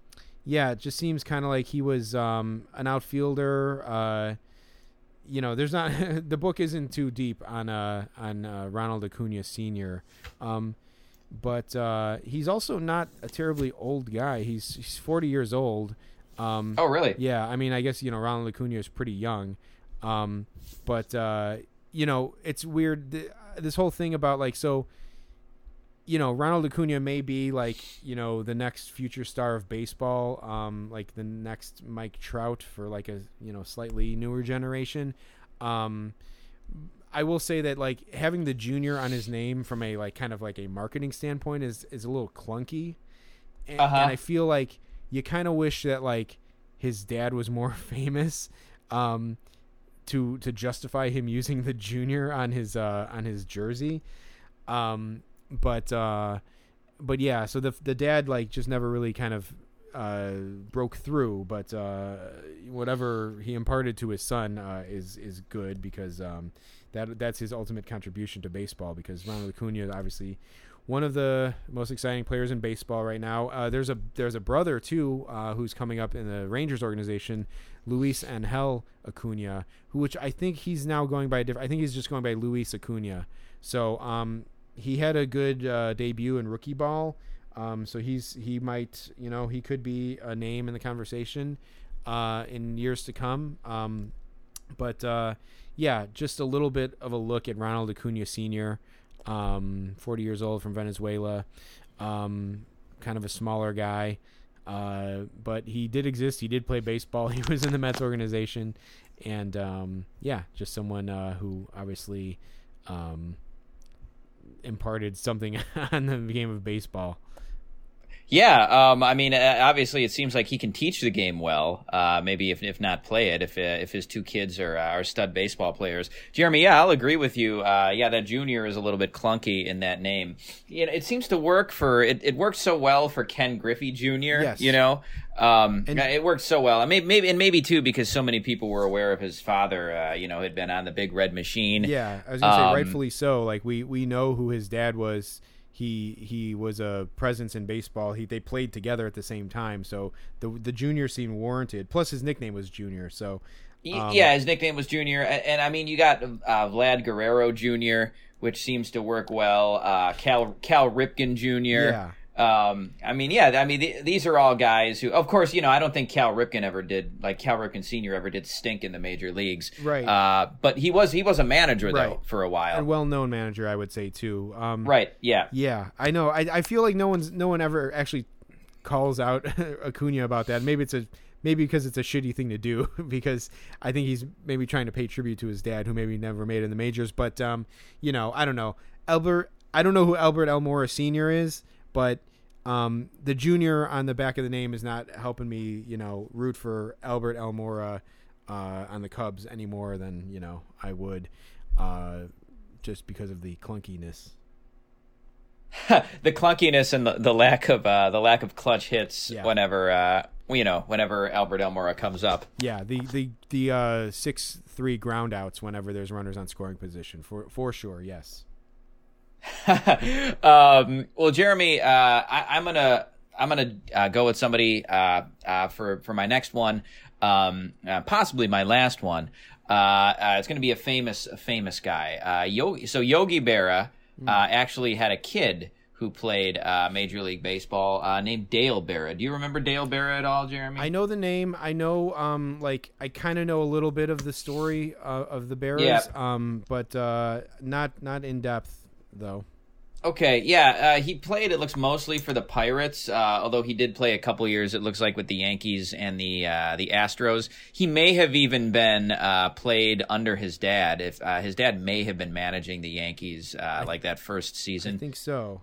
D: yeah, it just seems kind of like he was um, an outfielder. Uh, you know, there's not the book isn't too deep on uh, on uh, Ronald Acuna Sr. Um, but uh, he's also not a terribly old guy. He's he's 40 years old. Um,
C: Oh, really?
D: yeah, I mean, I guess you know Ronald Acuna is pretty young, um, but uh, you know it's weird. Th- this whole thing about like so, you know, Ronald Acuna may be like you know the next future star of baseball, um, like the next Mike Trout for like a you know slightly newer generation. Um, I will say that like having the junior on his name from a like kind of like a marketing standpoint is is a little clunky, and,
C: Uh-huh.
D: and I feel like you kind of wish that like his dad was more famous, um, to to justify him using the junior on his uh on his jersey, um, but uh, but yeah, so the the dad like just never really kind of uh broke through but uh whatever he imparted to his son uh is is good because um that that's his ultimate contribution to baseball because Ronald Acuna is obviously one of the most exciting players in baseball right now. Uh, there's a there's a brother too uh, who's coming up in the Rangers organization, Luis Angel Acuna, who which I think he's now going by a different. I think he's just going by Luis Acuna. So um, he had a good uh, debut in rookie ball. Um, so he's he might you know he could be a name in the conversation uh, in years to come. Um, but uh, yeah, just a little bit of a look at Ronald Acuna Sr., um, 40 years old from Venezuela, um, kind of a smaller guy. Uh, but he did exist. He did play baseball. He was in the Mets organization. And um, yeah, just someone uh, who obviously um, imparted something on the game of baseball.
C: Yeah, um, I mean, uh, obviously, it seems like he can teach the game well. Uh, maybe if if not play it, if uh, if his two kids are uh, are stud baseball players. Jeremy, yeah, I'll agree with you. Uh, yeah, that junior is a little bit clunky in that name. You know, it seems to work for it. It works so well for Ken Griffey Jr.
D: Yes.
C: You know, um,
D: And-
C: it worked so well. And maybe, maybe and maybe too because so many people were aware of his father. Uh, you know, had been on the Big Red Machine.
D: Yeah, I was gonna say
C: Um,
D: rightfully so. Like we we know who his dad was. He he was a presence in baseball. He they played together at the same time, so the the junior seemed warranted. Plus his nickname was Junior, so Um,
C: yeah, his nickname was Junior, and, and I mean you got uh, Vlad Guerrero Jr., which seems to work well. Uh, Cal Cal Ripken Jr.
D: Yeah.
C: Um, I mean, yeah, I mean th- these are all guys who, of course, you know, I don't think Cal Ripken ever did like Cal Ripken Sr. ever did stink in the major leagues,
D: Right.
C: Uh, but he was he was a manager though
D: Right.
C: for a while,
D: a well known manager, I would say too. Um,
C: right? Yeah,
D: Yeah, I know. I, I feel like no one's no one ever actually calls out Acuna about that. Maybe it's a maybe because it's a shitty thing to do because I think he's maybe trying to pay tribute to his dad who maybe never made it in the majors. But um, you know, I don't know. Albert I don't know who Albert Almora Senior is, but um, the junior on the back of the name is not helping me, you know, root for Albert Almora uh, on the Cubs any more than you know I would, uh, just because of the clunkiness.
C: the clunkiness and the, the lack of uh, the lack of clutch hits
D: Yeah.
C: whenever uh, you know whenever Albert Almora comes up.
D: Yeah, the the the uh, six three groundouts whenever there's runners on scoring position for for sure. Yes.
C: um, well, Jeremy, uh, I, I'm gonna I'm gonna uh, go with somebody uh, uh, for for my next one, um, uh, possibly my last one. Uh, uh, it's gonna be a famous a famous guy. Uh, Yogi, so Yogi Berra uh, actually had a kid who played uh, Major League Baseball uh, named Dale Berra. Do you remember Dale Berra at all, Jeremy?
D: I know the name. I know, um, like I kind of know a little bit of the story uh, of the Bears,
C: Yeah.
D: um, but uh, not not in depth though.
C: Okay, yeah, uh, he played. It looks mostly for the Pirates, uh, although he did play a couple years. It looks like with the Yankees and the uh, the Astros. He may have even been uh, played under his dad. If uh, his dad may have been managing the Yankees, uh, like that first season.
D: I think so.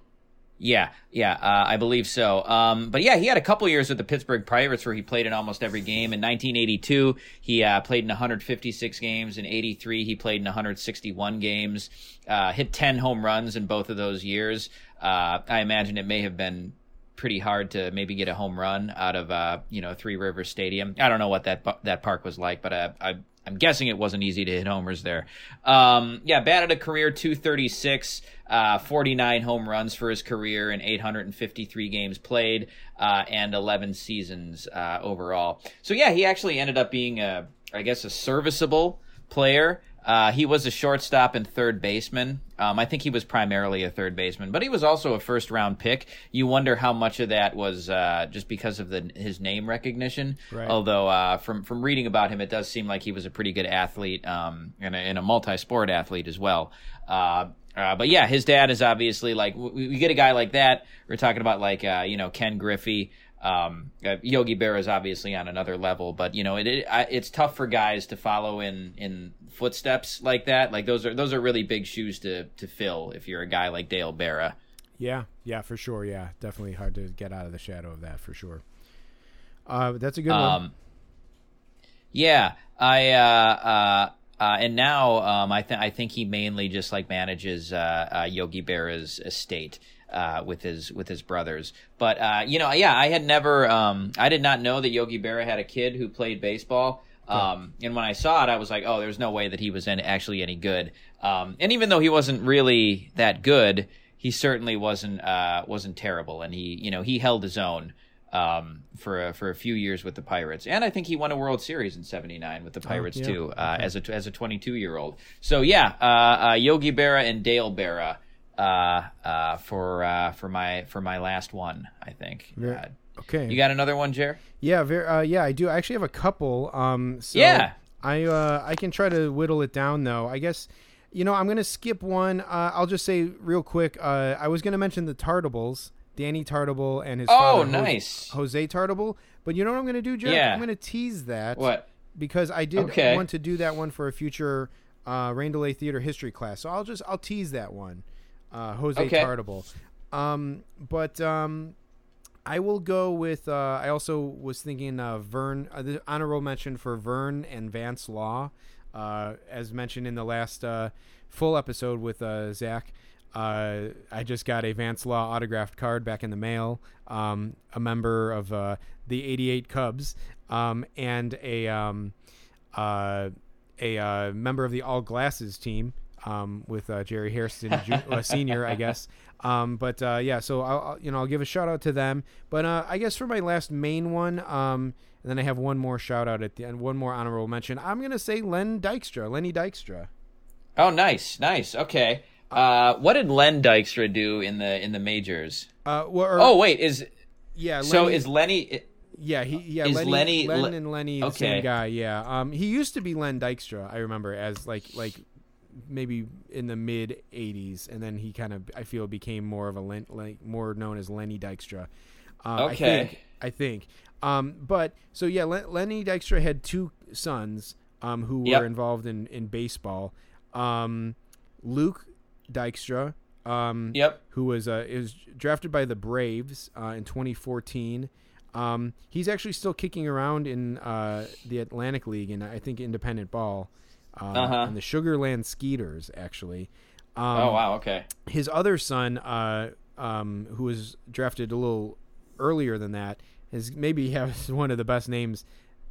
C: Yeah, yeah, uh, I believe so. Um, but yeah, he had a couple years with the Pittsburgh Pirates where he played in almost every game. In 1982, he uh, played in 156 games. In 83, he played in 161 games. Uh, hit 10 home runs in both of those years. Uh, I imagine it may have been pretty hard to maybe get a home run out of uh, you know Three Rivers Stadium. I don't know what that that park was like, but uh, I. I'm guessing it wasn't easy to hit homers there. Um, yeah, batted a career 236, uh, 49 home runs for his career in 853 games played, uh, and 11 seasons uh, overall. So yeah, he actually ended up being a, I guess, a serviceable player. Uh, he was a shortstop and third baseman. Um, I think he was primarily a third baseman, but he was also a first round pick. You wonder how much of that was uh, just because of the his name recognition.
D: Right.
C: Although uh, from from reading about him, it does seem like he was a pretty good athlete um, and a, and a multi sport athlete as well. Uh, uh, but yeah, his dad is obviously like we, we get a guy like that. We're talking about like uh, you know Ken Griffey. Um, uh, Yogi Berra is obviously on another level, but you know it, it it's tough for guys to follow in in footsteps like that. Like those are those are really big shoes to to fill if you're a guy like Dale Berra.
D: Yeah, yeah, for sure. Yeah, definitely hard to get out of the shadow of that for sure. Uh, that's a good one.
C: Um, yeah, I uh, uh, uh, and now um, I think I think he mainly just like manages uh, uh, Yogi Berra's estate. Uh, with his with his brothers, but uh, you know, yeah, I had never, um, I did not know that Yogi Berra had a kid who played baseball. Um, and when I saw it, I was like, oh, there's no way that he was any, actually any good. Um, and even though he wasn't really that good, he certainly wasn't uh, wasn't terrible, and he you know he held his own um, for a, for a few years with the Pirates, and I think he won a World Series in '79 with the Pirates
D: yeah.
C: too, uh, as a as a 22 year old. So yeah, uh, uh, Yogi Berra and Dale Berra uh, uh, for uh, for my for my last one, I think. Uh,
D: okay.
C: you got another one, Jer?
D: Yeah, very. Uh, yeah, I do. I actually have a couple. Um, so
C: Yeah.
D: I uh, I can try to whittle it down though. I guess, you know, I'm gonna skip one. Uh, I'll just say real quick. Uh, I was gonna mention the Tartabulls, Danny Tartabull and his
C: Oh,
D: father,
C: nice.
D: Jose Tartabull. But you know what I'm gonna do, Jeff?
C: Yeah.
D: I'm gonna tease that.
C: What?
D: Because I did
C: Okay.
D: want to do that one for a future uh, Rain Delay Theater history class. So I'll just I'll tease that one. Uh, Jose
C: Okay.
D: Tartabull. Um, but um, I will go with. Uh, I also was thinking uh, Vern. Uh, the honorable mention for Vern and Vance Law, uh, as mentioned in the last uh, full episode with uh, Zach. I just got a Vance Law autographed card back in the mail. Um, a member of the '88 Cubs um, and a um, a member of the All Glasses team um, with Jerry Hairston Ju- uh, Senior, I guess. Um, but uh, yeah, so I'll, I'll you know I'll give a shout out to them. But uh, I guess for my last main one, um, and then I have one more shout out at the end, one more honorable mention. I'm gonna say Len Dykstra, Lenny Dykstra.
C: Oh, nice, nice. Okay. Uh, what did Len Dykstra do in the in the majors?
D: Uh, well, or-
C: Oh, wait, is
D: yeah.
C: so
D: Lenny-
C: is Lenny?
D: Yeah, he yeah
C: Is
D: Lenny,
C: Lenny-
D: Len and Lenny the same guy. Yeah, um, he used to be Len Dykstra. I remember as like like maybe in the mid '80s, and then he kind of I feel became more of a Len, like more known as Lenny Dykstra. I
C: Okay.
D: think, I think. Um, but so yeah, Len, Lenny Dykstra had two sons um, who were
C: Yep.
D: involved in in baseball. Um, Luke Dykstra. Um,
C: Yep.
D: who was uh, is drafted by the Braves uh, in 2014. Um, he's actually still kicking around in uh, the Atlantic League and I think independent ball. Uh,
C: Uh-huh.
D: And the Sugarland Skeeters, actually. Um,
C: oh wow. Okay.
D: His other son, uh, um, who was drafted a little earlier than that, is maybe has one of the best names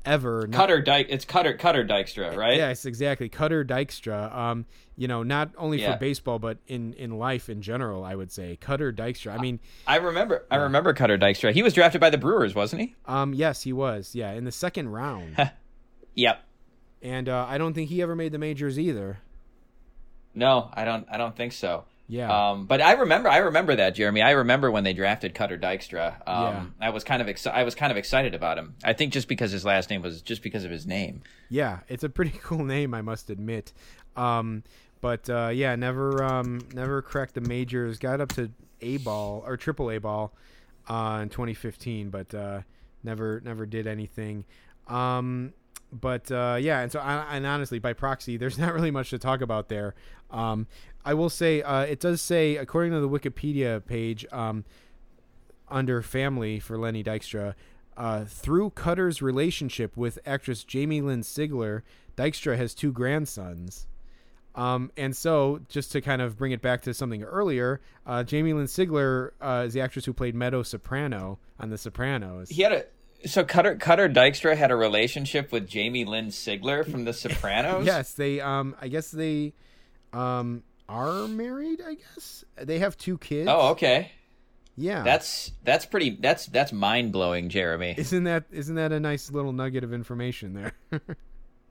D: ever.
C: Cutter Dyke. It's Cutter Cutter Dykstra, right?
D: Yes, exactly. Cutter Dykstra. Um, you know, not only
C: Yeah.
D: for baseball, but in, in life in general, I would say Cutter Dykstra. I mean,
C: I remember. I remember Cutter Dykstra. He was drafted by the Brewers, wasn't he?
D: um, yes, he was. Yeah, in the second round,
C: Yep.
D: And uh, I don't think he ever made the majors either.
C: No, I don't. I don't think so.
D: Yeah.
C: Um, but I remember. I remember that, Jeremy. I remember when they drafted Cutter Dykstra. Um, I was kind of. Exci- I was kind of excited about him. I think just because his last name was just because of his name.
D: Yeah, it's a pretty cool name, I must admit. Um, but uh, yeah, never um, never cracked the majors. Got up to A ball or triple A ball uh, in 2015, but uh, never never did anything. But uh, yeah, and so and honestly, by proxy, there's not really much to talk about there. Um, I will say uh, it does say, according to the Wikipedia page, um, under family for Lenny Dykstra, uh, through Cutter's relationship with actress Jamie Lynn Sigler, Dykstra has two grandsons. Um, and so, just to kind of bring it back to something earlier, uh, Jamie Lynn Sigler uh, is the actress who played Meadow Soprano on The Sopranos.
C: He had a so Cutter Cutter Dykstra had a relationship with Jamie Lynn Sigler from The Sopranos.
D: yes, they. Um, I guess they, um, are married. I guess they have two kids.
C: Oh, okay.
D: Yeah,
C: That's that's pretty. That's that's mind blowing, Jeremy.
D: isn't that isn't that a nice little nugget of information there?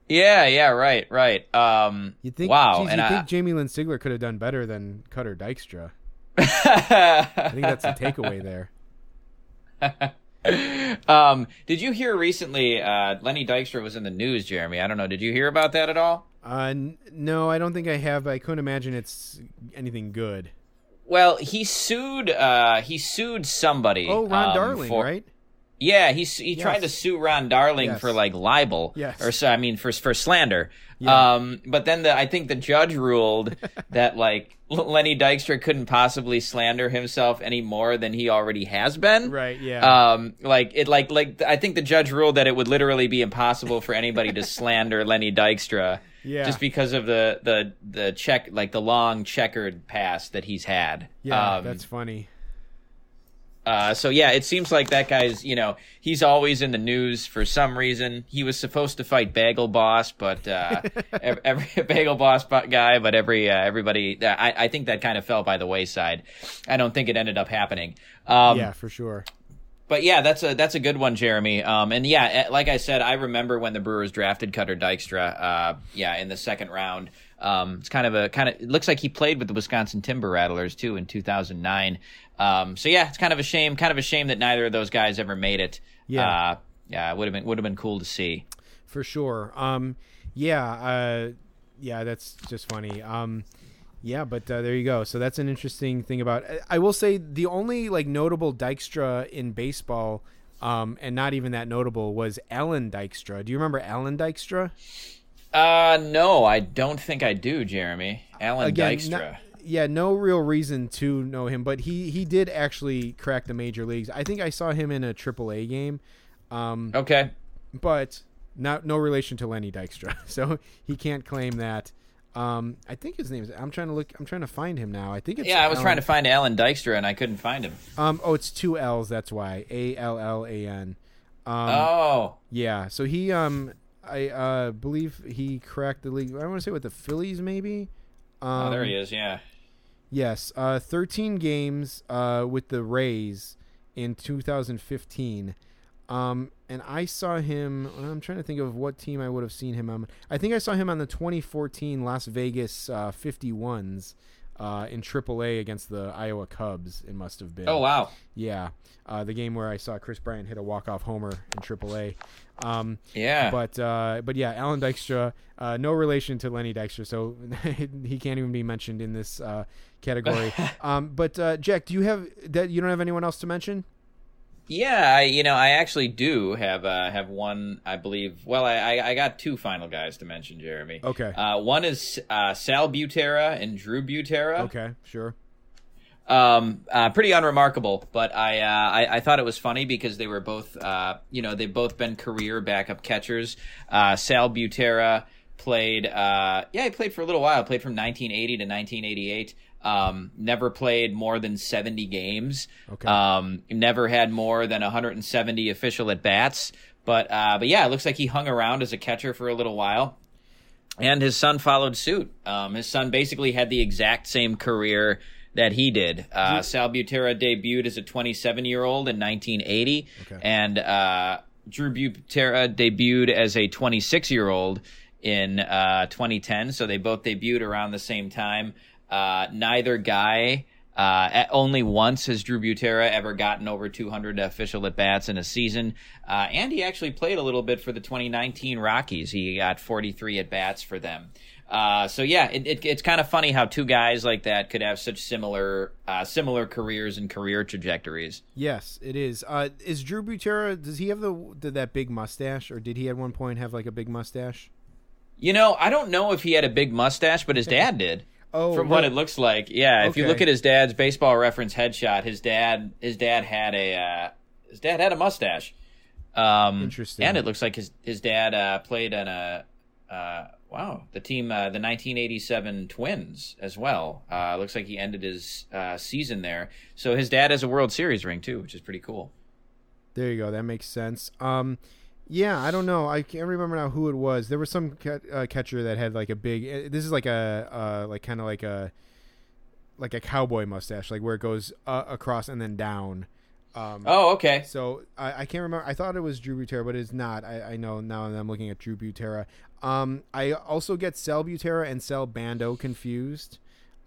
C: Yeah, yeah, right, right. Um,
D: you think?
C: Wow,
D: geez,
C: and
D: you
C: I-
D: think Jamie Lynn Sigler could have done better than Cutter Dykstra? I think that's a takeaway there.
C: Um, did you hear recently? Uh, Lenny Dykstra was in the news, Jeremy. I don't know. Did you hear about that at all?
D: Uh, n- no, I don't think I have. But I couldn't imagine it's anything good.
C: Well, he sued. Uh, he sued somebody.
D: Oh, Ron
C: um,
D: Darling,
C: for-
D: right?
C: Yeah, he he tried to sue Ron Darling
D: Yes.
C: for like libel,
D: Yes.
C: or so I mean for for slander.
D: Yeah.
C: Um, but then the I think the judge ruled that like Lenny Dykstra couldn't possibly slander himself any more than he already has been.
D: Right. Yeah.
C: Um, like it, like like I think the judge ruled that it would literally be impossible for anybody to slander Lenny Dykstra,
D: Yeah.
C: just because of the the the check like the long checkered past that he's had.
D: yeah,
C: Um,
D: that's funny.
C: Uh, so yeah, it seems like that guy's, you know, he's always in the news for some reason. He was supposed to fight Bagel Boss, but uh, ev- every Bagel Boss guy, but every uh, everybody, I, I think that kind of fell by the wayside. I don't think it ended up happening. Um,
D: yeah, for sure.
C: but yeah, that's a that's a good one, Jeremy. Um, and yeah, eh, like I said, I remember when the Brewers drafted Cutter Dykstra. Uh, yeah, in the second round. Um, it's kind of a kind of. It looks like he played with the Wisconsin Timber Rattlers too in 2009. Um, so yeah, it's kind of a shame. Kind of a shame that neither of those guys ever made it.
D: Yeah.
C: uh, yeah, it would have been would have been cool to see.
D: for sure. Um, yeah, uh, yeah, that's just funny. Um, yeah, but uh, there you go. So that's an interesting thing about. I will say the only like notable Dykstra in baseball, um, and not even that notable was Alan Dykstra. Do you remember Alan Dykstra?
C: Uh, no, I don't think I do, Jeremy. Alan
D: Again,
C: Dykstra.
D: no- yeah, no real reason to know him, but he he did actually crack the major leagues. I think I saw him in a AAA game. Um,
C: Okay.
D: but not no relation to Lenny Dykstra, so he can't claim that. Um, I think his name is. I'm trying to look. I'm trying to find him now. I think it's.
C: Yeah, I was
D: Alan-
C: trying to find Alan Dykstra and I couldn't find him.
D: Um. Oh, it's two L's. That's why. A L L A N. Um.
C: oh,
D: Yeah. So he. Um. I uh believe he cracked the league. I want to say with the Phillies, maybe. Um,
C: oh, there he is. Yeah.
D: Yes, uh, 13 games uh, with the Rays in 2015. Um, and I saw him. I'm trying to think of what team I would have seen him on. I think I saw him on the 2014 Las Vegas uh, 51s uh, in AAA against the Iowa Cubs. It must have been.
C: Oh wow.
D: Yeah, uh, the game where I saw Kris Bryant hit a walk-off homer in AAA. Um,
C: Yeah.
D: but uh, but yeah, Alan Dykstra, uh, no relation to Lenny Dykstra, so he can't even be mentioned in this uh, category. um, but uh, Jack, do you have that? You don't have anyone else to mention?
C: Yeah, I you know I actually do have uh, have one I believe. Well, I, I I got two final guys to mention, Jeremy.
D: Okay.
C: Uh, one is uh, Sal Butera and Drew Butera.
D: Okay, sure.
C: Um, uh, pretty unremarkable, but I, uh, I I thought it was funny because they were both uh, you know they've both been career backup catchers. Uh, Sal Butera played uh, yeah he played for a little while. Played from 1980 to 1988. Um, never played more than 70 games.
D: Okay.
C: Um, never had more than 170 official at bats. But uh, but yeah, it looks like he hung around as a catcher for a little while and his son followed suit. Um, his son basically had the exact same career that he did. Uh, Sal Butera debuted as a 27 year old in 1980,
D: Okay.
C: and uh, Drew Butera debuted as a 26 year old in uh, 2010. So they both debuted around the same time. Uh, neither guy Uh, only once has Drew Butera ever gotten over 200 official at bats in a season, uh, and he actually played a little bit for the 2019 Rockies. He got 43 at bats for them. Uh, so yeah, it, it, it's kind of funny how two guys like that could have such similar uh, similar careers and career trajectories.
D: Yes, it is. Uh, is Drew Butera? Does he have the, the that big mustache, or did he at one point have like a big mustache?
C: You know, I don't know if he had a big mustache, but his dad did.
D: Oh,
C: from what it looks like, yeah. If you look at his dad's baseball reference headshot, his dad his dad had a uh, his dad had a mustache. Um,
D: Interesting.
C: And it looks like his his dad uh, played on a uh, wow the team uh, the 1987 Twins as well. Uh, looks like he ended his uh, season there. So his dad has a World Series ring too, which is pretty cool.
D: There you go. That makes sense. Um, yeah, I don't know. I can't remember now who it was. There was some ca- uh, catcher that had like a big. uh, This is like a uh, like kind of like a like a cowboy mustache, like where it goes uh, across and then down. Um,
C: Oh, okay.
D: So I, I can't remember. I thought it was Drew Butera, but it's not. I, I know now that I'm looking at Drew Butera. Um, I also get Sal Butera and Sal Bando confused.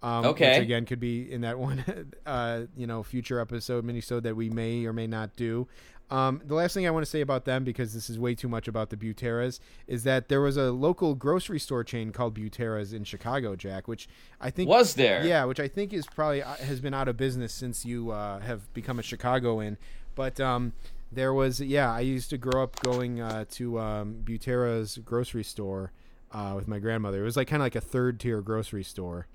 D: Um,
C: Okay.
D: Which again could be in that one, uh, you know, future episode, minisode that we may or may not do. Um, the last thing I want to say about them, because this is way too much about the Buteras, is that there was a local grocery store chain called Buteras in Chicago, Jack, which I think
C: Was there?
D: yeah, which I think is probably uh, has been out of business since you uh, have become a Chicagoan. But um, there was, yeah, I used to grow up going uh, to um, Butera's grocery store uh, with my grandmother. It was like kind of like a third tier grocery store.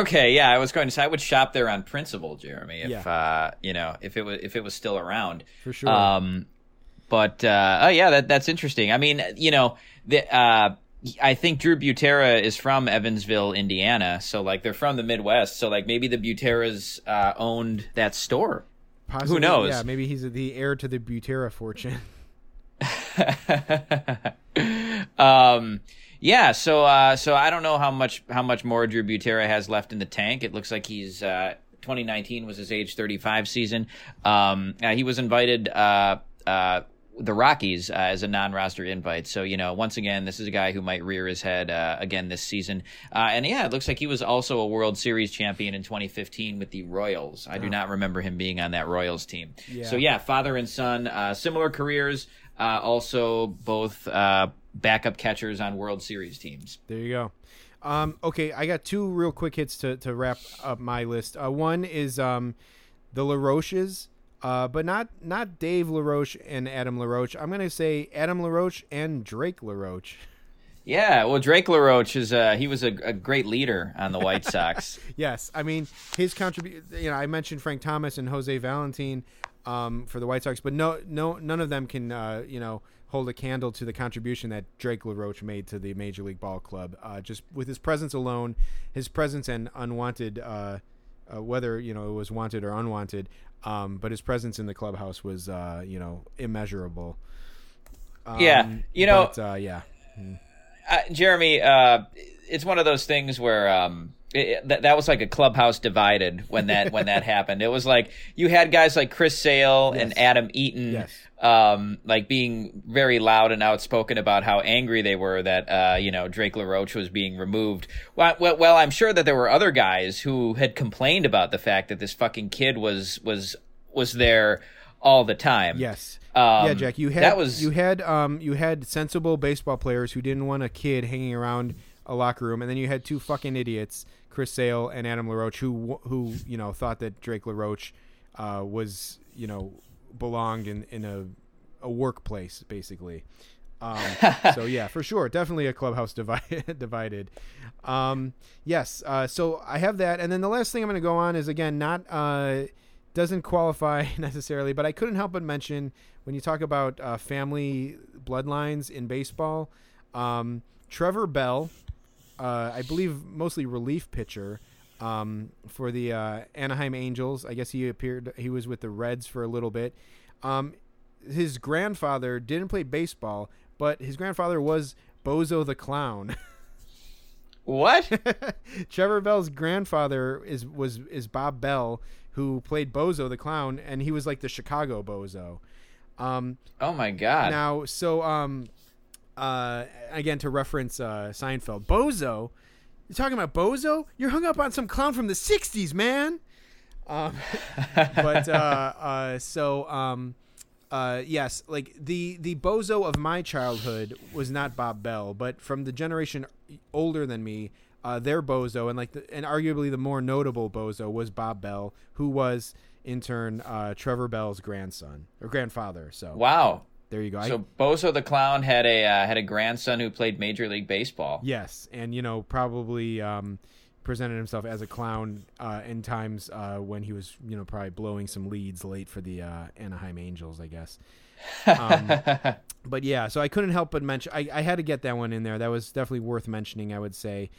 C: Okay, yeah, I was going to say I would shop there on principle, Jeremy, if
D: Yeah.
C: uh, you know, if it was if it was still around.
D: For sure.
C: Um, but uh, oh yeah, that that's interesting. I mean, you know, the uh, I think Drew Butera is from Evansville, Indiana, so like they're from the Midwest, so like maybe the Buteras uh, owned that store.
D: Possibly,
C: knows?
D: Yeah, maybe he's the heir to the Butera fortune.
C: um, yeah, so uh, so I don't know how much how much more Drew Butera has left in the tank. It looks like he's uh, 2019 was his age 35 season. Um, uh, he was invited. Uh, uh, the Rockies uh, as a non-roster invite, so you know, once again, this is a guy who might rear his head uh, again this season. Uh, and yeah, it looks like he was also a World Series champion in 2015 with the Royals. I do not remember him being on that Royals team.
D: Yeah.
C: So yeah, father and son, uh, similar careers. Uh, also, both uh, backup catchers on World Series teams.
D: There you go. Um, okay, I got two real quick hits to, to wrap up my list. Uh, one is um, the LaRoches, uh, but not not Dave LaRoche and Adam LaRoche. I'm going to say Adam LaRoche and Drake LaRoche.
C: Yeah, well, Drake LaRoche is uh, he was a, a great leader on the White Sox.
D: Yes, I mean his contribution. You know, I mentioned Frank Thomas and Jose Valentin um, for the White Sox, but no, no, none of them can uh, you know hold a candle to the contribution that Drake LaRoche made to the Major League Ball Club. Uh, just with his presence alone, his presence and unwanted, uh, uh, whether you know it was wanted or unwanted, um, but his presence in the clubhouse was uh, you know immeasurable. Um,
C: Yeah, you know-
D: but, uh, yeah,
C: uh, Jeremy, uh, it's one of those things where um, it, that that was like a clubhouse divided when that when that happened. It was like you had guys like Chris Sale and Adam Eaton,
D: Yes.
C: um, like being very loud and outspoken about how angry they were that uh, you know Drake LaRoche was being removed. Well, well, well, I'm sure that there were other guys who had complained about the fact that this fucking kid was was was there all the time.
D: Yes.
C: Um,
D: yeah, Jack. You had
C: that was
D: you had um you had sensible baseball players who didn't want a kid hanging around a locker room, and then you had two fucking idiots, Chris Sale and Adam LaRoche, who who you know thought that Drake LaRoche uh, was you know belonged in in a a workplace basically. Um, so yeah, for sure, definitely a clubhouse divided. divided. Um, yes. Uh, so I have that, and then the last thing I'm going to go on is again not uh, doesn't qualify necessarily, but I couldn't help but mention when you talk about uh, family bloodlines in baseball, um, Trevor Bell, uh, I believe mostly relief pitcher um, for the uh, Anaheim Angels. I guess he appeared. He was with the Reds for a little bit. Um, his grandfather didn't play baseball, but his grandfather was Bozo the Clown.
C: what?
D: Trevor Bell's grandfather is was is Bob Bell, who played Bozo the Clown, and he was like the Chicago Bozo. Um,
C: oh my god!
D: now, so um, uh, again to reference uh, Seinfeld, Bozo. You're talking about Bozo? You're hung up on some clown from the '60s, man. Um, but uh, uh, so um, uh, yes, like the the bozo of my childhood was not Bob Bell, but from the generation older than me, their bozo and like the, and arguably the more notable bozo was Bob Bell, who was in turn Trevor Bell's grandson or grandfather. So
C: Wow.
D: There you go. I-
C: So Bozo the clown had a uh, had a grandson who played Major League Baseball.
D: Yes, and you know probably um, presented himself as a clown uh, in times uh, when he was you know probably blowing some leads late for the uh, Anaheim Angels, I guess. Um, but yeah, so I couldn't help but mention I, I had to get that one in there. That was definitely worth mentioning, I would say.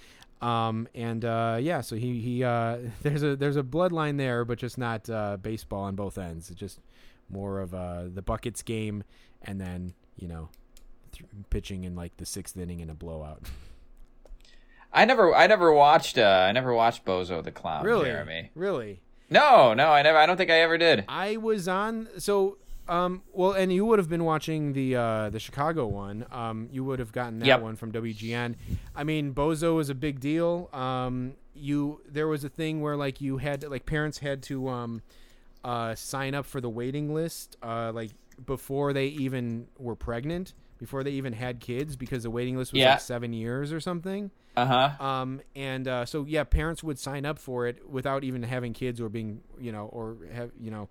D: Um, and uh, yeah, so he he uh, there's a there's a bloodline there, but just not uh, baseball on both ends. It's just more of uh, the buckets game, and then you know th- pitching in like the sixth inning in a blowout.
C: I never I never watched uh, I never watched Bozo the clown.
D: Really?
C: Jeremy.
D: Really?
C: No, no, I never. I don't think I ever did.
D: I was on so um well and you would have been watching the uh the Chicago one. Um you would have gotten that
C: Yep.
D: one from WGN. I mean Bozo was a big deal. Um you there was a thing where like you had like parents had to um uh sign up for the waiting list uh like before they even were pregnant, before they even had kids because the waiting list was
C: Yeah.
D: like 7 years or something.
C: Uh huh.
D: Um, and uh, so yeah, parents would sign up for it without even having kids or being, you know, or have, you know,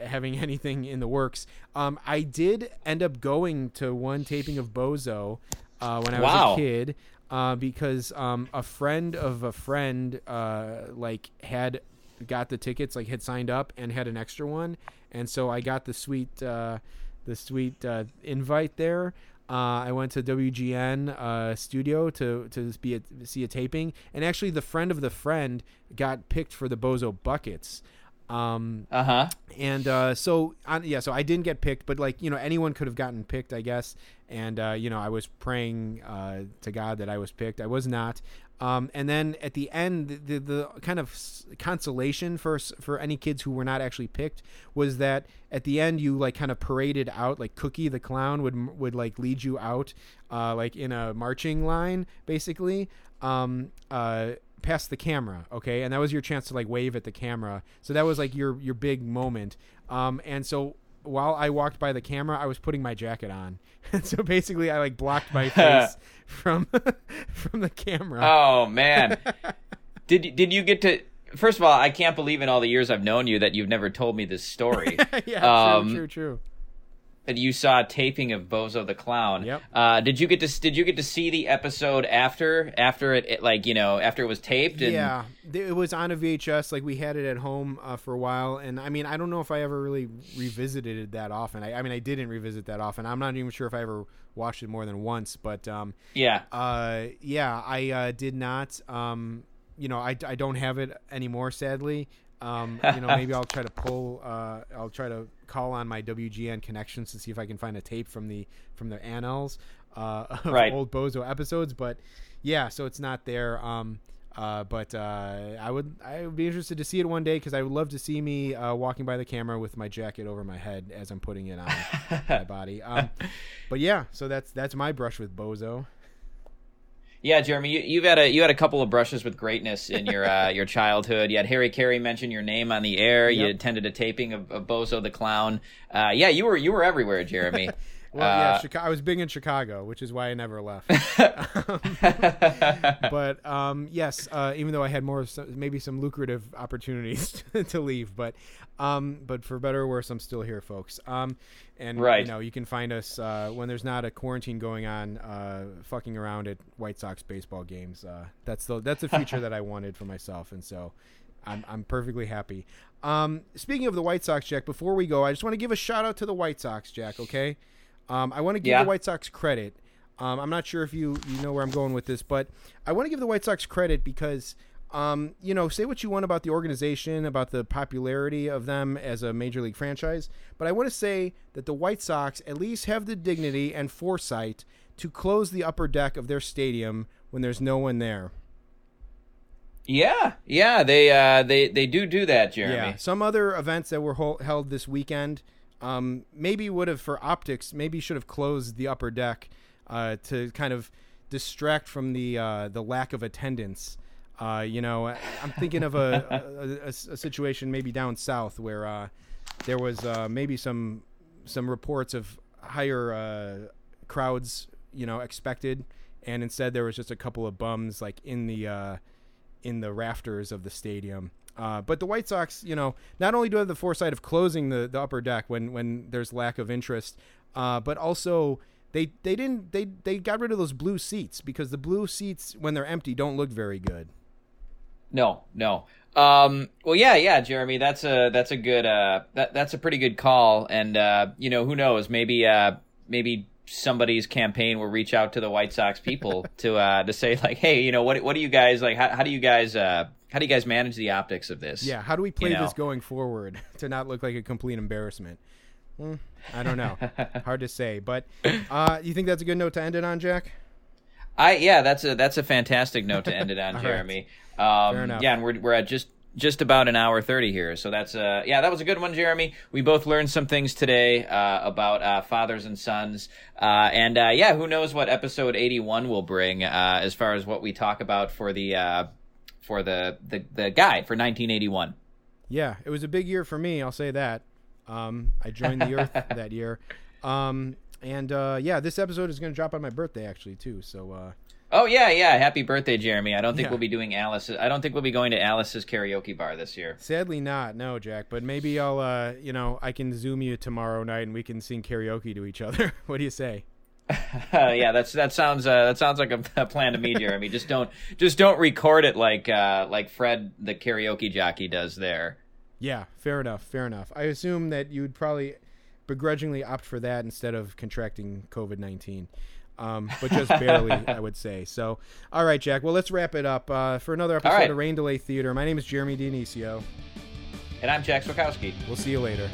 D: having anything in the works. Um, I did end up going to one taping of Bozo uh, when I was
C: Wow.
D: a kid uh, because um, a friend of a friend uh, like had got the tickets, like had signed up and had an extra one, and so I got the sweet uh, the sweet uh, invite there. Uh, I went to WGN uh, studio to to be a, see a taping, and actually the friend of the friend got picked for the Bozo buckets. Um,
C: Uh huh.
D: and uh, so on, yeah, so I didn't get picked, but like you know, anyone could have gotten picked, I guess. And uh, you know, I was praying uh, to God that I was picked. I was not. Um, and then at the end, the, the, kind of consolation for for any kids who were not actually picked was that at the end you like kind of paraded out, like Cookie the clown would would like lead you out, uh, like in a marching line, basically. Um, uh, past the camera okay and that was your chance to like wave at the camera so that was like your your big moment um and so while i walked by the camera i was putting my jacket on and so basically i like blocked my face from from the camera
C: Oh man. did you- did you get to? First of all, I can't believe in all the years I've known you that you've never told me this story.
D: yeah
C: um,
D: true true true
C: that you saw a taping of Bozo the Clown.
D: Yep.
C: Uh, did you get to Did you get to see the episode after after it, it like you know after it was taped? And,
D: yeah it was on a vhs like we had it at home uh, for a while and i mean i don't know if i ever really revisited it that often I, I mean i didn't revisit that often i'm not even sure if i ever watched it more than once but um
C: Yeah.
D: Uh, yeah, I uh, did not. Um, you know, I, I don't have it anymore, sadly. Um, you know, maybe I'll try to pull. Uh, I'll try to call on my WGN connections to see if I can find a tape from the from the annals uh, of
C: Right.
D: old Bozo episodes. But yeah, so it's not there. Um, uh, but uh, I would I would be interested to see it one day because I would love to see me uh, walking by the camera with my jacket over my head as I'm putting it on my body. Um, but yeah, so that's that's my brush with Bozo.
C: Yeah, Jeremy, you, you've had a you had a couple of brushes with greatness in your uh, your childhood. You had Harry Caray mention your name on the air. You attended a taping of, of Bozo the Clown. Uh, yeah, you were you were everywhere, Jeremy.
D: Well, yeah,
C: Uh,
D: Chicago, I was big in Chicago, which is why I never left. Um, but um, yes, uh, even though I had more, maybe some lucrative opportunities to leave, but um, but for better or worse, I'm still here, folks. Um, and
C: Right.
D: you know, you can find us uh, when there's not a quarantine going on, uh, fucking around at White Sox baseball games. Uh, that's the that's the future that I wanted for myself, and so. I'm, I'm perfectly happy. Um, speaking of the White Sox, Jack, before we go, I just want to give a shout out to the White Sox, Jack. Okay, um, I want to give
C: Yeah.
D: the White Sox credit. Um, I'm not sure if you you know where I'm going with this, but I want to give the White Sox credit because um, you know say what you want about the organization, about the popularity of them as a major league franchise, but I want to say that the White Sox at least have the dignity and foresight to close the upper deck of their stadium when there's no one there.
C: yeah, yeah, they uh, they they do do that, Jeremy.
D: Yeah, some other events that were held this weekend um, maybe would have, for optics, maybe should have closed the upper deck uh, to kind of distract from the uh, the lack of attendance. Uh, you know, I'm thinking of a, a, a- a situation maybe down south where uh, there was uh, maybe some some reports of higher uh, crowds, you know, expected, and instead there was just a couple of bums like in the uh, in the rafters of the stadium. Uh, but the White Sox, you know, not only do have the foresight of closing the, the upper deck when, when there's lack of interest, uh, but also they they didn't they they got rid of those blue seats because the blue seats when they're empty don't look very good.
C: No, no. Um, well, yeah, yeah, Jeremy, that's a that's a good uh, that that's a pretty good call, and uh, you know, who knows? Maybe uh, maybe somebody's campaign will reach out to the White Sox people to uh, to say like, hey, you know, what what do you guys like? How, how do you guys how do you guys manage the optics of this?
D: Yeah, how do we play
C: You know.
D: this going forward to not look like a complete embarrassment? Hmm, I don't know. Hard to say, but uh, you think that's a good note to end it on, Jack?
C: I yeah, that's a that's a fantastic note to end it on,
D: All right.
C: Jeremy. Um,
D: Fair enough.
C: Yeah, and we're we're at just just about an hour thirty here, so that's uh yeah, that was a good one, Jeremy. We both learned some things today uh, about uh, fathers and sons, uh, and uh, yeah, who knows what episode eighty one will bring uh, as far as what we talk about for the uh, for the the the guide for nineteen eighty one.
D: Yeah, it was a big year for me. I'll say that. Um, I joined the Earth that year, um, and uh, yeah, this episode is going to drop on my birthday actually too. So uh,
C: Oh yeah, yeah. Happy birthday, Jeremy. I don't think
D: Yeah.
C: we'll be doing Alice. I don't think we'll be going to Alice's karaoke bar this year.
D: sadly, not no, Jack. But maybe I'll, uh, you know, I can zoom you tomorrow night and we can sing karaoke to each other. what do you say?
C: Uh, yeah, that's that sounds uh, that sounds like a, a plan to me, Jeremy. just don't just don't record it like uh, like Fred the karaoke jockey does there.
D: Yeah, fair enough. Fair enough. I assume that you'd probably begrudgingly opt for that instead of contracting COVID nineteen. Um, but just barely, I would say. So, all right, Jack. Well, let's wrap it up uh, for another episode
C: right.
D: of Rain Delay Theater. My name is Jeremy Dionisio.
C: And I'm Jack Swakowski.
D: We'll see you later.